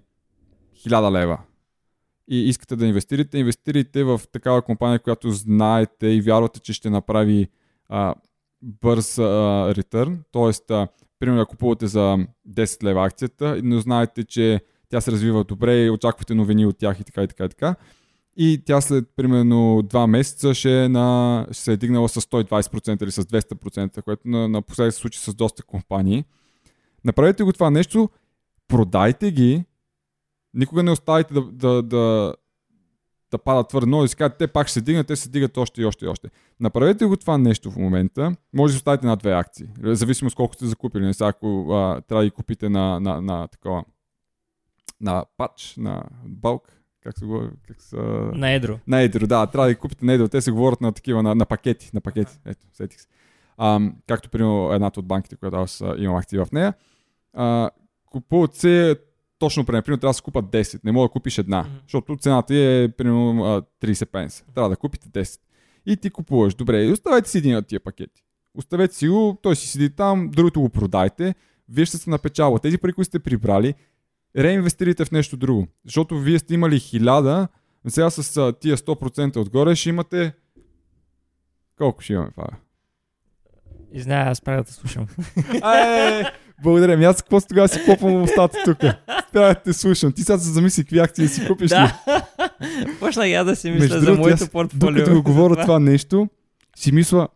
1000 лева и искате да инвестирате, инвестирайте в такава компания, която знаете и вярвате, че ще направи а, бърз ретърн. Тоест, а, примерно да купувате за 10 лева акцията, но знаете, че тя се развива добре и очаквате новини от тях и така и така и така. Тя след примерно 2 месеца ще, е на, ще се е дигнала с 120% или с 200%, което на, напоследък се случи с доста компании. Направете го това нещо, продайте ги, никога не оставайте да, да, да, да падат твърде много и си кажат, те пак ще се дигнат, те се дигат още и още и още. Направете го това нещо в момента, може да оставите на две акции, зависимо с колко сте закупили. Не сега, ако а, трябва да ги купите на, на, на такова, на пач, на балк, как се говори, как са... На едро. На едро, да, трябва да ги купите на едро. Те се говорят на такива, на, на пакети, на пакети. Ето, сетих се. А, както, примерно, едната от банките, която аз имам акции в нея. А, купуват се точно примерно, трябва да се купат 10. Не мога да купиш една, Мгм. защото цената е примерно а, 30 пенса. Трябва да купите 10. И ти купуваш. Добре, и оставете си един от тия пакети. Оставете си го, той си седи там, другото го продайте, вие ще се напечалва. Тези пари, които сте прибрали, реинвестирайте в нещо друго. Защото вие сте имали 1000, сега с тия 100% отгоре ще имате... Колко ще имаме това? бе? И знае, аз правя да слушам. Ай, благодаря. Ами аз какво тогава си попвам устата тук? Трябва да те слушам. Ти сега се замисли какви акции си купиш ли? да. Почнах я да си мисля Между за другото, моето портфолио. Докато го говоря това нещо, си мисля,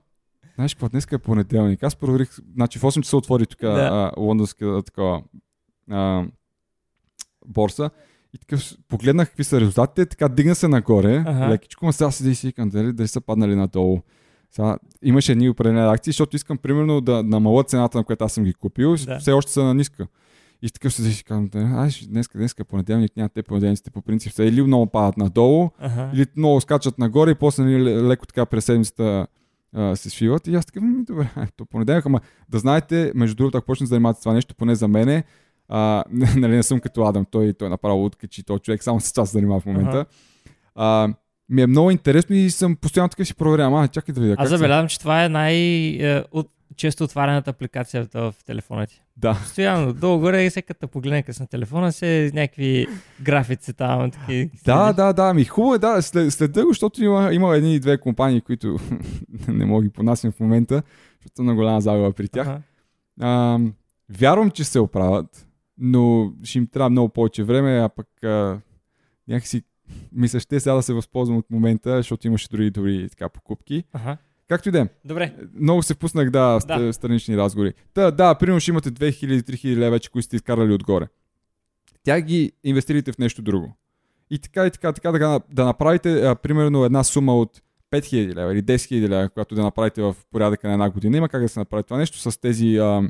знаеш какво, днес е понеделник. Аз проверих, значи в 8 часа отвори тук да. лондонска такова а, борса. И такъв погледнах какви са резултатите, така дигна се нагоре, Ага. лекичко, ма сега седи и си викам, дали, дали са паднали надолу. Сега, имаше едни определени акции, защото искам примерно да намаля цената, на която аз съм ги купил, Да. все още са на ниска. И такъв седи и си казвам, ай, днес, днес е понеделник, няма те понеделниците по принцип са или много падат надолу, Ага. или много скачат нагоре и после нали, ле- леко така през седмицата а, се свиват. И аз така, «М, добре, то понеделник, ама да знаете, между другото, ако почнете да занимавате това нещо, поне за мене, а, нали, не съм като Адам, той, той направо откачи, той човек само с това се занимава в момента. А, ми е много интересно и съм постоянно така си проверявам. А, чакай да видя. Аз забелязвам, че това е най-често отваряната апликация в, телефона ти. Да. Постоянно, долу-горе и всеки като погледне къс на телефона се някакви графици там. Таки, Да, да, да, ми хубаво е, да, след, след дълго, защото има, има едни и две компании, които не мога ги понасям в момента, защото на голяма загуба при тях. Ага. А, вярвам, че се оправят, но ще им трябва много повече време, а пък а, някакси мисля, ще сега да се възползвам от момента, защото имаше други добри така, покупки. Ага. Както и да е. Добре. Много се впуснах, да, в Да. странични разговори. Та, да, примерно ще имате 2000-3000 лева, вече, които сте изкарали отгоре. Тя ги инвестирайте в нещо друго. И така и така, така да, да направите а, примерно една сума от 5000 лева или 10 000 лева, която да направите в порядъка на една година. Има как да се направи това нещо с тези а,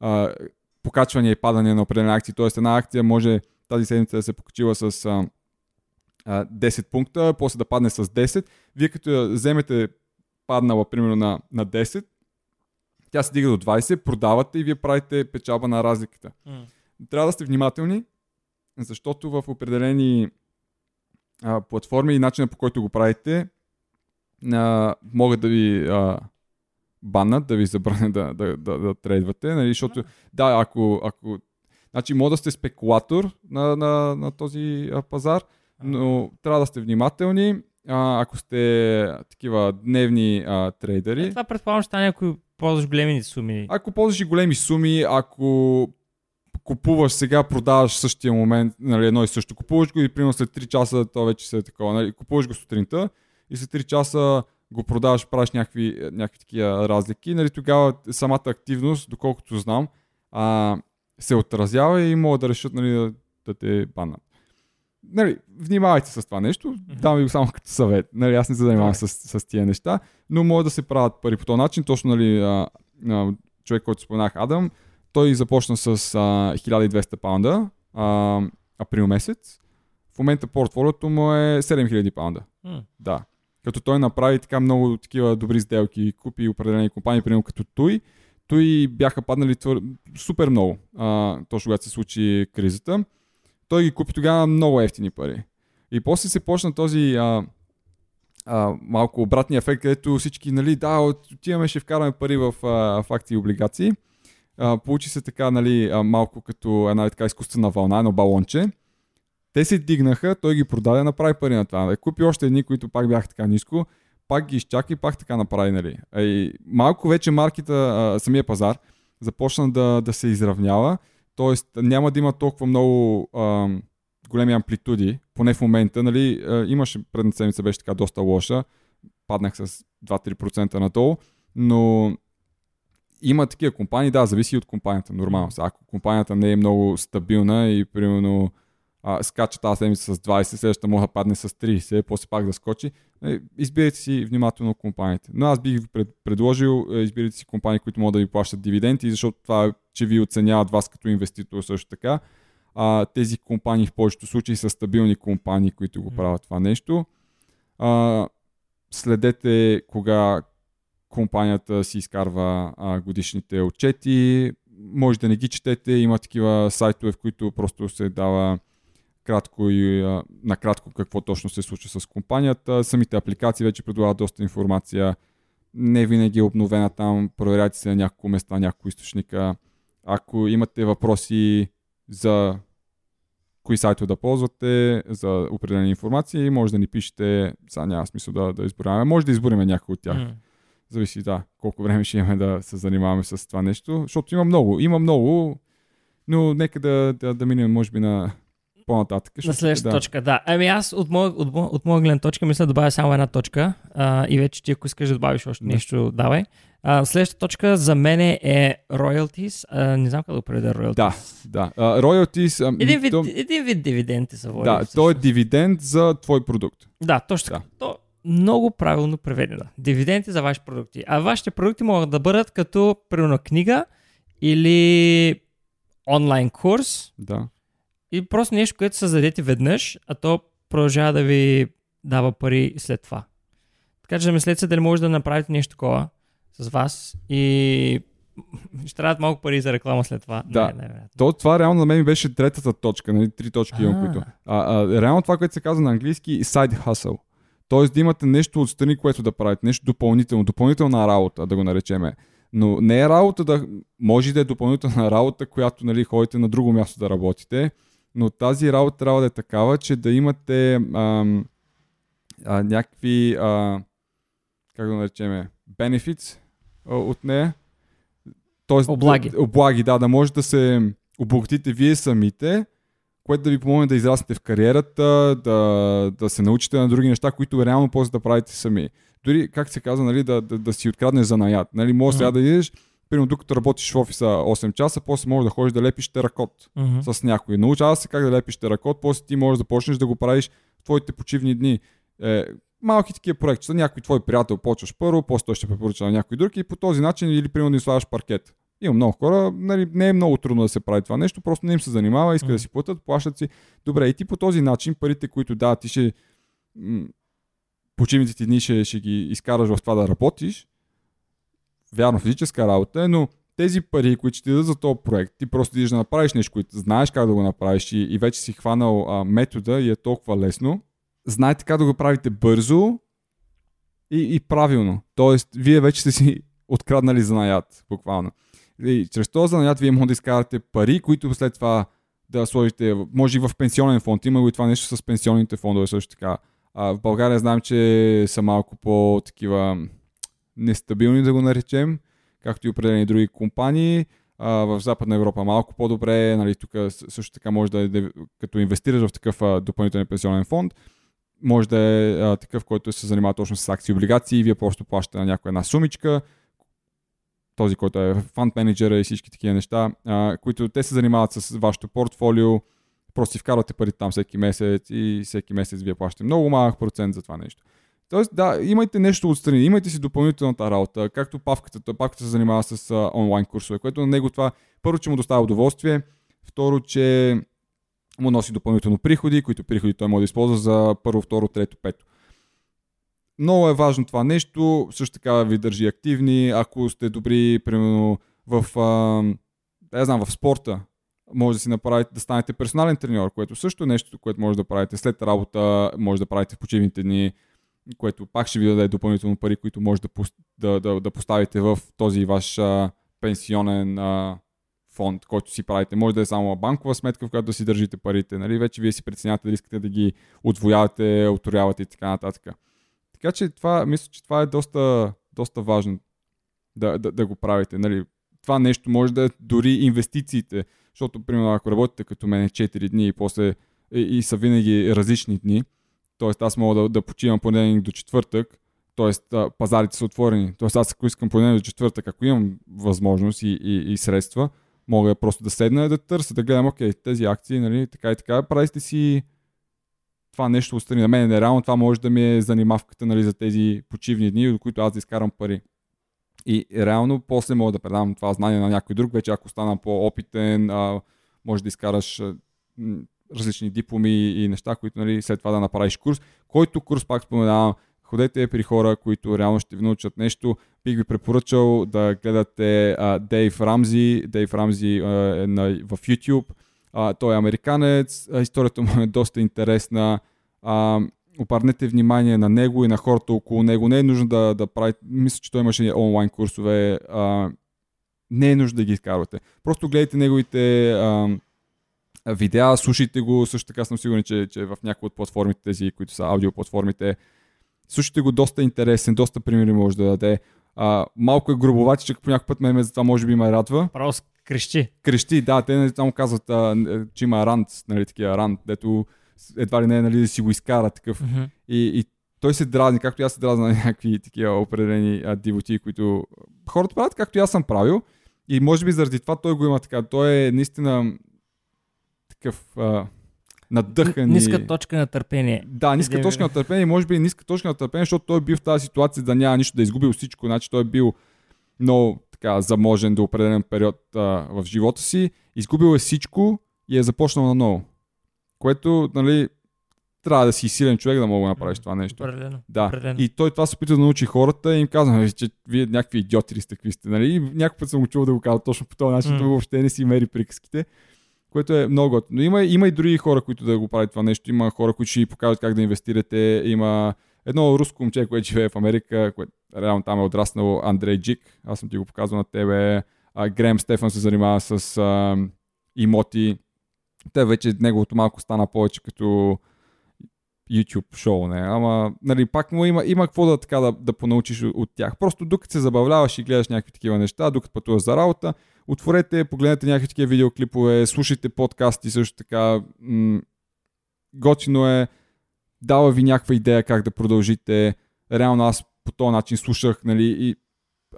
а, покачвания и падания на определени акции. Тоест една акция може тази седмица да се покачила с а, а, 10 пункта, после да падне с 10. Вие като я вземете паднала примерно на, на 10, тя се дига до 20, продавате и вие правите печалба на разликата. М. Трябва да сте внимателни, защото в определени а, платформи и начина по който го правите а, могат да ви а, баннат, да ви забранят да, да, да, да трейдвате, нали, защото да, ако, ако значи може да сте спекулатор на, на, на този а, пазар, но трябва да сте внимателни а, ако сте такива дневни а, трейдери. Е, това предполагам ще стане, ако ползваш големи суми. Ако ползваш и големи суми, ако купуваш сега, продаваш в същия момент, нали, едно и също. Купуваш го и примерно след 3 часа, то вече се е такова. Нали, купуваш го сутринта и след 3 часа го продаваш, правиш някакви, някакви такива разлики. Нали, тогава самата активност, доколкото знам, а, се отразява и могат да решат нали, да, да те банат. Нали, внимавайте с това нещо, давам ви го само като съвет. Нали, аз не се занимавам с, с тия неща, но може да се правят пари по този начин. Точно нали, а, а, човек, който споменах, Адам, той започна с а, 1200 паунда а, април месец. В момента портфолиото му е 7000 паунда. Mm. Да. Като той направи така много такива добри сделки, купи определени компании, примерно като той, той бяха паднали твър... супер много, а, точно когато се случи кризата. Той ги купи тогава много ефтини пари. И после се почна този а, а, малко обратния ефект, където всички, нали, да, отиваме, ще вкараме пари в, а, в и облигации. А, получи се така, нали, а, малко като една така изкуствена вълна, едно балонче. Те се дигнаха, той ги продаде, направи пари на това. Купи още едни, които пак бяха така ниско, пак ги изчака и пак така направи, нали. И малко вече маркета, а, самия пазар, започна да, да се изравнява, т.е. няма да има толкова много а, големи амплитуди, поне в момента, нали, имаше предната седмица беше така доста лоша, паднах с 2-3% надолу, но има такива компании, да, зависи от компанията, нормално. Ако компанията не е много стабилна и примерно а, скача тази седмица с 20, следващата може да падне с 30, после пак да скочи, е, избирайте си внимателно компаниите. Но аз бих ви пред, предложил, е, избирайте си компании, които могат да ви плащат дивиденти, защото това, че ви оценяват вас като инвеститор също така. А, тези компании в повечето случаи са стабилни компании, които го правят това нещо. А, следете кога компанията си изкарва а, годишните отчети. Може да не ги четете, има такива сайтове, в които просто се дава кратко и а, накратко какво точно се случва с компанията. Самите апликации вече предлагат доста информация. Не винаги е обновена там. Проверяйте се на няколко места, няколко източника. Ако имате въпроси за кои сайтове да ползвате, за определени информации, може да ни пишете. Сега няма смисъл да, да изборяваме. Може да избориме някои от тях. Mm. Зависи, да, колко време ще имаме да се занимаваме с това нещо, защото има много, има много, но нека да, да, да минем, може би, на по-нататък. На следващата да. точка, да. Ами аз от моя, от, моя, от моя гледна точка мисля да добавя само една точка а, и вече ти ако искаш да добавиш още да. нещо, давай. А, следващата точка за мен е royalties. А, не знам как да преведа royalties. Да, да. Uh, royalties... Um, един, вид, то... един вид дивиденти са води. Да, то е дивиденд за твой продукт. Да, точно така. Да. То, много правилно преведена. Дивиденти за ваши продукти. А вашите продукти могат да бъдат като, примерно, книга или онлайн курс. Да. И просто нещо, което създадете веднъж, а то продължава да ви дава пари след това. Така че замислете се дали може да направите нещо такова с вас и ще трябват малко пари за реклама след това. Да. Не, не, не. То, това реално на мен беше третата точка, нали? Три точки имам, които. А, а, реално това, което се казва на английски, side hustle. Тоест да имате нещо отстрани, което да правите, нещо допълнително, допълнителна работа, да го наречеме. Но не е работа да, може да е допълнителна работа, която нали, ходите на друго място да работите, но тази работа трябва да е такава, че да имате ам, а, някакви, а, как да наречеме, benefits а, от нея. Тоест, облаги. Да, облаги, да, да може да се обогатите вие самите, което да ви помогне да израснете в кариерата, да, да се научите на други неща, които реално после да правите сами. Дори, как се казва, нали, да, да, да си откраднеш за наят. Нали, може сега да идеш, примерно докато работиш в офиса 8 часа, после можеш да ходиш да лепиш теракот uh-huh. с някой. Научава се как да лепиш теракот, после ти можеш да почнеш да го правиш в твоите почивни дни. Е, малки такива проекти. За някой твой приятел почваш първо, после той ще препоръча на някой друг и по този начин или примерно да слагаш паркет. Има много хора, нали, не е много трудно да се прави това нещо, просто не им се занимава, иска mm. да си платят, плащат си. Добре, и ти по този начин парите, които да, ти ще м- почивните ти дни ще, ще ги изкараш в това да работиш, вярно, физическа работа е, но тези пари, които ще ти дадат за този проект, ти просто идеш да направиш нещо, което знаеш как да го направиш и, и вече си хванал а, метода и е толкова лесно, знаете как да го правите бързо и, и правилно. Тоест, вие вече сте си откраднали занаят, буквално. И чрез този занят вие може да изкарате пари, които след това да сложите, може и в пенсионен фонд. Има и това нещо с пенсионните фондове също така. А, в България знаем, че са малко по-такива нестабилни, да го наречем, както и определени други компании. В Западна Европа малко по-добре, нали, тук също така може да е, като инвестираш в такъв допълнителен пенсионен фонд, може да е такъв, който се занимава точно с акции и облигации, вие просто плащате на някоя една сумичка, този, който е фанд менеджера и всички такива неща, които те се занимават с вашето портфолио, просто си вкарвате пари там всеки месец и всеки месец вие плащате много малък процент за това нещо. Тоест, да, имайте нещо отстрани, имайте си допълнителната работа, както Павката. Павката се занимава с онлайн курсове, което на него това първо, че му доставя удоволствие, второ, че му носи допълнително приходи, които приходи той може да използва за първо, второ, трето, пето. Много е важно това нещо, също така ви държи активни, ако сте добри, примерно, в, а, знам, в спорта, може да си направите да станете персонален треньор, което също е нещо, което може да правите след работа, може да правите в почивните дни, което пак ще ви даде допълнително пари, които може да, да, да, да поставите в този ваш а, пенсионен а, фонд, който си правите. Може да е само банкова сметка, в която да си държите парите. Нали? Вече вие си преценявате дали искате да ги отвоявате, оторявате и така нататък. Така че това, мисля, че това е доста, доста важно да, да, да го правите. Нали? Това нещо може да е дори инвестициите, защото, примерно, ако работите като мене 4 дни и после и, и са винаги различни дни, т.е. аз мога да, да почивам понеделник до четвъртък, т.е. пазарите са отворени. Т.е. аз ако искам понеделник до четвъртък, ако имам възможност и, и, и средства, мога просто да седна и да търся, да гледам, окей, тези акции, нали, така и така, правите си това нещо отстрани. На мен нереално това може да ми е занимавката нали, за тези почивни дни, до които аз да изкарам пари. И реално после мога да предам това знание на някой друг, вече ако стана по-опитен, а, може да изкараш различни дипломи и неща, които нали, след това да направиш курс, който курс пак споменавам, ходете при хора, които реално ще ви научат нещо. Бих ви препоръчал да гледате Дейв Рамзи. Дейв Рамзи е в YouTube. А, той е американец. А, историята му е доста интересна. А, обърнете внимание на него и на хората около него. Не е нужно да, да правите. Мисля, че той имаше онлайн курсове. А, не е нужно да ги изкарвате. Просто гледайте неговите а, видеа, слушайте го. Също така съм сигурен, че, че в някои от платформите, тези, които са аудиоплатформите, слушайте го доста интересен, доста примери може да даде. А, малко е грубовати, по някакъв път ме за това може би ме радва. Право крещи. Крещи, да, те не само казват, а, че има рант, нали, такива рант, дето едва ли не нали, да си го изкара такъв. Mm-hmm. И, и той се дразни, както и аз се дразна на някакви такива определени а, дивоти, които хората правят, както и аз съм правил. И може би заради това той го има така. Той е наистина такъв а, надъхан. Ниска точка на търпение. Да, ниска точка на търпение. Може би ниска точка на търпение, защото той е бил в тази ситуация да няма нищо, да е изгубил всичко. Значи той е бил много така заможен до определен период а, в живота си. Изгубил е всичко и е започнал на ново. Което, нали, трябва да си силен човек да мога да направиш това нещо. Определено. Да. Определено. И той това се опита да научи хората и им казва, че вие някакви идиоти ли сте, какви сте. Нали? И някой път съм го чувал да го казва точно по този начин, mm. въобще не си мери приказките което е много. Но има, има и други хора, които да го правят това нещо. Има хора, които ще ви покажат как да инвестирате. Има едно руско момче, което живее в Америка, което реално там е отраснал Андрей Джик. Аз съм ти го показал на тебе. А, Грем Стефан се занимава с а, имоти. Те вече неговото малко стана повече като YouTube шоу, не. Ама, нали, пак му има, има какво да, така, да, да понаучиш от тях. Просто докато се забавляваш и гледаш някакви такива неща, докато пътуваш за работа, отворете, погледнете някакви такива видеоклипове, слушайте подкасти също така. М- готино е, дава ви някаква идея как да продължите. Реално аз по този начин слушах, нали, и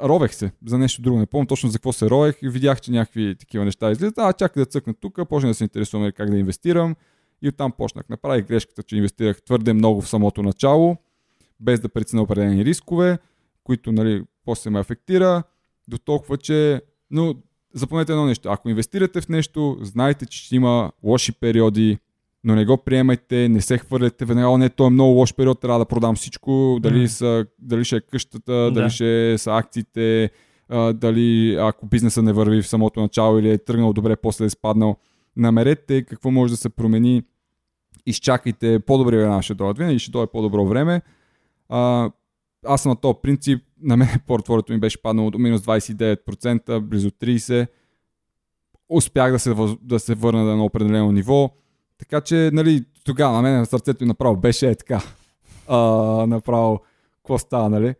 ровех се за нещо друго. Не помня точно за какво се ровех и видях, че някакви такива неща излизат. А, чакай да цъкна тук, почнах да се интересувам как да инвестирам и оттам почнах. Направих грешката, че инвестирах твърде много в самото начало, без да преценя определени рискове, които нали, после ме афектира, до толкова, че но запомнете едно нещо. Ако инвестирате в нещо, знайте, че ще има лоши периоди, но не го приемайте, не се хвърляте веднага, не, то е много лош период, трябва да продам всичко, дали, mm. са, дали ще е къщата, да. дали ще са акциите, а, дали ако бизнеса не върви в самото начало или е тръгнал добре, после е спаднал. Намерете какво може да се промени, изчакайте, по-добре време ще дойдат, винаги ще дойде по-добро време. А, аз съм на този принцип, на мен портфолиото ми беше паднало до минус 29%, близо 30%. Успях да се, да се върна на определено ниво. Така че, нали, тогава на мен на сърцето и направо беше е така. а, направо какво става, нали?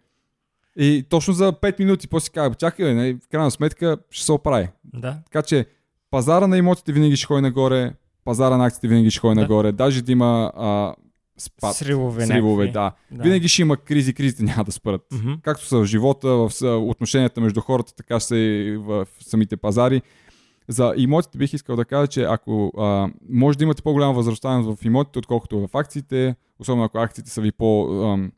И точно за 5 минути после си казах, чакай, нали, в крайна сметка ще се оправи. Да. Така че пазара на имотите винаги ще ходи нагоре, пазара на акциите винаги ще ходи Да. нагоре, даже да има а, спад, Сривове, сривове да. Да. Винаги ще има кризи, кризите няма да спрат. Мгм. Както са в живота, в отношенията между хората, така са и в самите пазари. За имотите бих искал да кажа, че ако а, може да имате по-голяма възвръщаемост в имотите, отколкото в акциите, особено ако акциите са ви по, ам,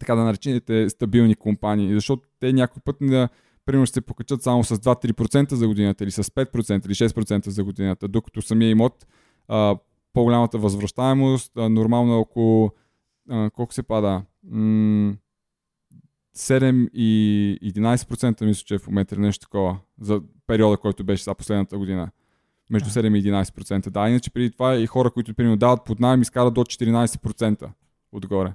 така да наречените стабилни компании, защото те някой път на примерно ще се покачат само с 2-3% за годината или с 5% или 6% за годината, докато самия имот а, по-голямата възвръщаемост, а, нормално около а, колко се пада? М- 7 и 11% мисля, че е в момента или нещо такова за периода, който беше за последната година. Между 7 и 11%. Да, иначе преди това и хора, които примерно дават под найем, изкарат до 14% отгоре.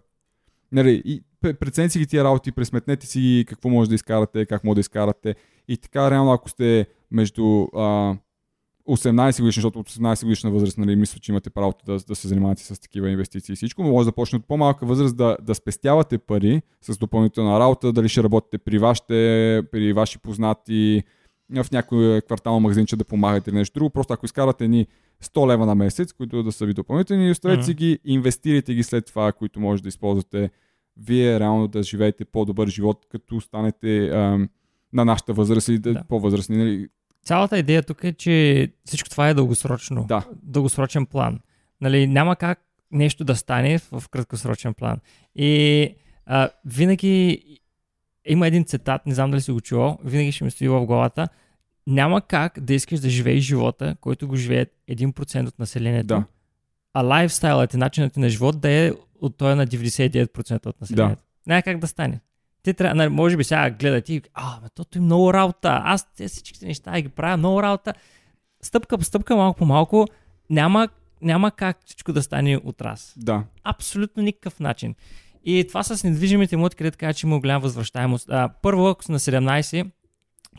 Нали, и пре- прецените си ги тия работи, пресметнете си какво може да изкарате, как може да изкарате. И така, реално, ако сте между а, 18 годишни, защото от 18 годишна възраст, нали, мисля, че имате правото да, да се занимавате с такива инвестиции и всичко, може да почне от по-малка възраст да, да спестявате пари с допълнителна работа, дали ще работите при вашите, при ваши познати, в някой квартално магазинче да помагате или нещо друго. Просто ако изкарате ни 100 лева на месец, които да са ви допълнителни, оставете си Мгм. ги, инвестирайте ги след това, които може да използвате вие реално да живеете по-добър живот, като станете ам, на нашата възраст или да. Да. по-възрастни. Нали? Цялата идея тук е, че всичко това е дългосрочно. Да. Дългосрочен план. Нали, няма как нещо да стане в краткосрочен план. И а, винаги има един цитат, не знам дали си го чувал, винаги ще ми стои в главата. Няма как да искаш да живееш живота, който го живее 1% от населението, Да. а лайфстайлът и начинът ти на живот да е от този на 99% от населението. Няма как да стане. Ти трябва, нали, може би сега гледа ти, а, бе, тото е много работа, аз те всичките неща ги правя, много работа. Стъпка по стъпка, малко по малко, няма, няма как всичко да стане от раз. Да. Абсолютно никакъв начин. И това с недвижимите имоти, където кажа, че има голяма възвръщаемост. А, първо, ако си на 17,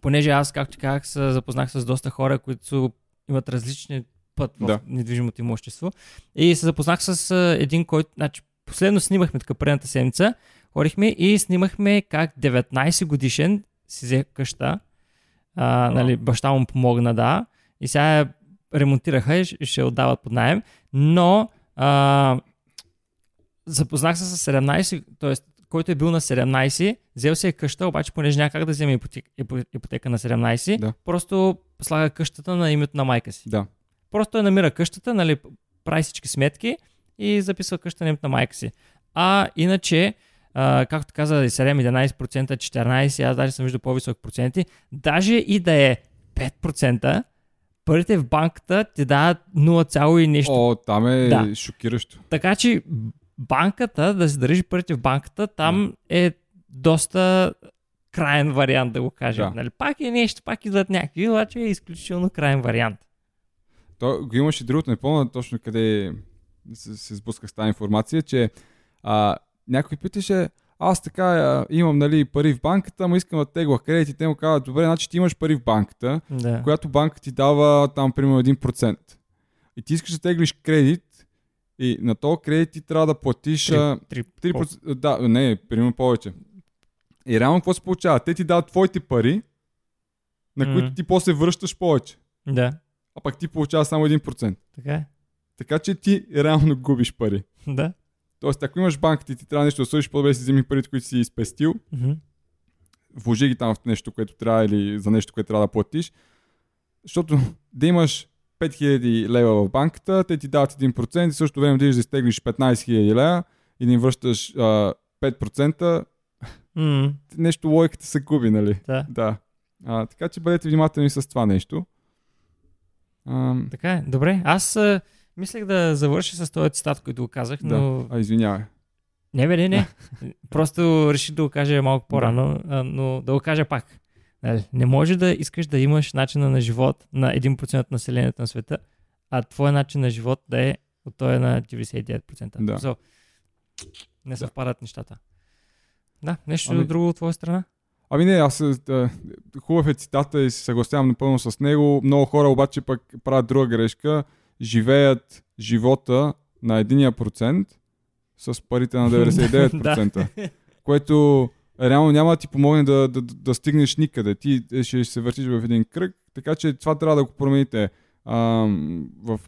понеже аз, както казах, се запознах с доста хора, които са- имат различни път в Да. недвижимото имущество. И се запознах с един, който, значи, последно снимахме така предната седмица, ходихме и снимахме как 19 годишен си взе къща. А, нали, баща му помогна, да. И сега я ремонтираха и ще- отдават под найем. Но а, запознах се с 17, т.е. който е бил на 17, взел си е къща, обаче понеже няма как да вземе ипотека, ипотека на 17, Да. просто слага къщата на името на майка си. Да. Просто я намира къщата, нали, прави всички сметки и записва къщата на името на майка си. А иначе, а, както каза, 7-11%, 14%, аз даже съм виждал по-високи проценти, даже и да е 5%, парите в банката ти дават 0, и нещо. О, там е Да. шокиращо. Така че банката, да се държи парите в банката, там е доста крайен вариант, да го кажем. Да. Нали? Пак е нещо, пак идват някакви, обаче е изключително крайен вариант. То го имаше другото, не помня точно къде се, се сблъсках с тази информация, че а, някой питаше, аз така а, имам нали, пари в банката, ама искам да тегла кредит и те му казват, добре, значи ти имаш пари в банката, Да. която банка ти дава там примерно 1%. И ти искаш да теглиш кредит и на този кредит ти трябва да платиш а, Три- 3%, да, не, примерно повече. И реално какво се получава? Те ти дават твоите пари, на които Мгм. ти после връщаш повече. Да, А пък ти получаваш само 1%. така е. Така че ти реално губиш пари. Да. Тоест, ако имаш банката и ти трябва нещо да свършиш, по-добре си вземи парите, които си изпестил, Мгм. вложи ги там в нещо, което трябва или за нещо, което трябва да платиш. Защото да имаш 5000 лева в банката, те ти дават 1% и в същото време да изтеглиш 15 000 лева и да им връщаш а, 5%, М, нещо логиката се губи, нали? Да. Да. А, така че бъдете внимателни с това нещо. А, Така е. Добре, аз мислех да завърша с този цитат, който го казах, но... да. А, извинявай. Не, бе, не, не. Просто реших да го кажа малко по-рано, а, но да го кажа пак. Нали, Не може да искаш да имаш начина на живот на 1% от населението на света, а твой начин на живот да е от този на 99%. Да. So, не съвпадат нещата. Да, нещо Ами- друго от твоя страна? Ами не, аз а, хубав е цитата и се съгласявам напълно с него. Много хора обаче пък правят друга грешка. Живеят живота на единия процент с парите на 99%. което реално няма да ти помогне да, да, да, да стигнеш никъде. Ти ще се въртиш в един кръг, така че това трябва да го промените. А, в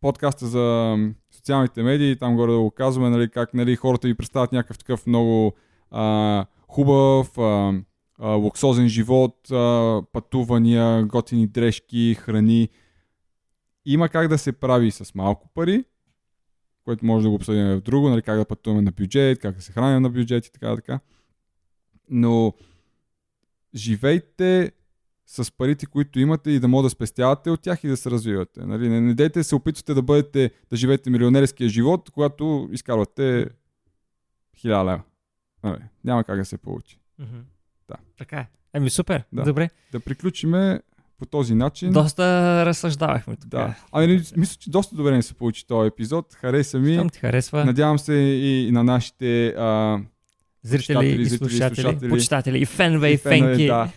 подкаста за социалните медии, там горе да го казваме, нали, как нали, хората ви представят някакъв такъв много а, хубав, а, а, луксозен живот, а, пътувания, готини дрежки, храни. Има как да се прави с малко пари, което може да го обсъдим в друго, нали, как да пътуваме на бюджет, как да се храним на бюджет и така, така. Но живейте с парите, които имате и да може да спестявате от тях и да се развивате. Нали? Не, не дейте се опитвате да бъдете, да живеете милионерския живот, когато изкарвате хиляда лева. Нали? Няма как да се получи. Mm-hmm. Да. Така е. Еми супер. Да. Добре. Да приключиме по този начин. Доста разсъждавахме тук. Да. Ами, мисля, че доста добре не се получи този епизод. Хареса ми. Щом ти харесва. Надявам се и на нашите а, зрители, читатели, и зрители, слушатели, слушатели. почитатели, и фенове, и, фенки. Да,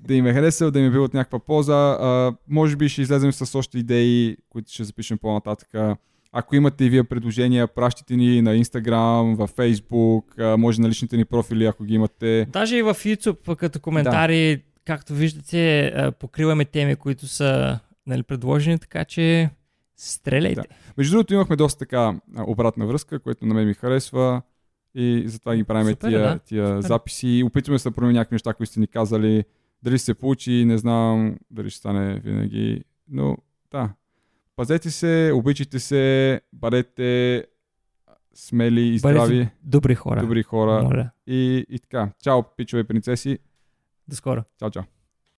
да им е харесал, да им е бил от някаква полза. А, може би ще излезем с още идеи, които ще запишем по-нататък. Ако имате и вие предложения, пращайте ни на Instagram, във Facebook, може на личните ни профили, ако ги имате. Даже и в YouTube, като коментари, да. Както виждате, покриваме теми, които са нали, предложени, така че стреляйте. Да. Между другото, имахме доста така обратна връзка, което на мен ми харесва и затова ги правим Супер, тия, да. тия Супер. записи. Опитваме се да променим някакви неща, които сте ни казали. Дали ще се получи, не знам, дали ще стане винаги. Но да, пазете се, обичайте се, бъдете смели и Бъдете здрави, Добри хора. добри хора. Моля. И, и така. Чао, пичове и принцеси. До скоро. Чао, чао.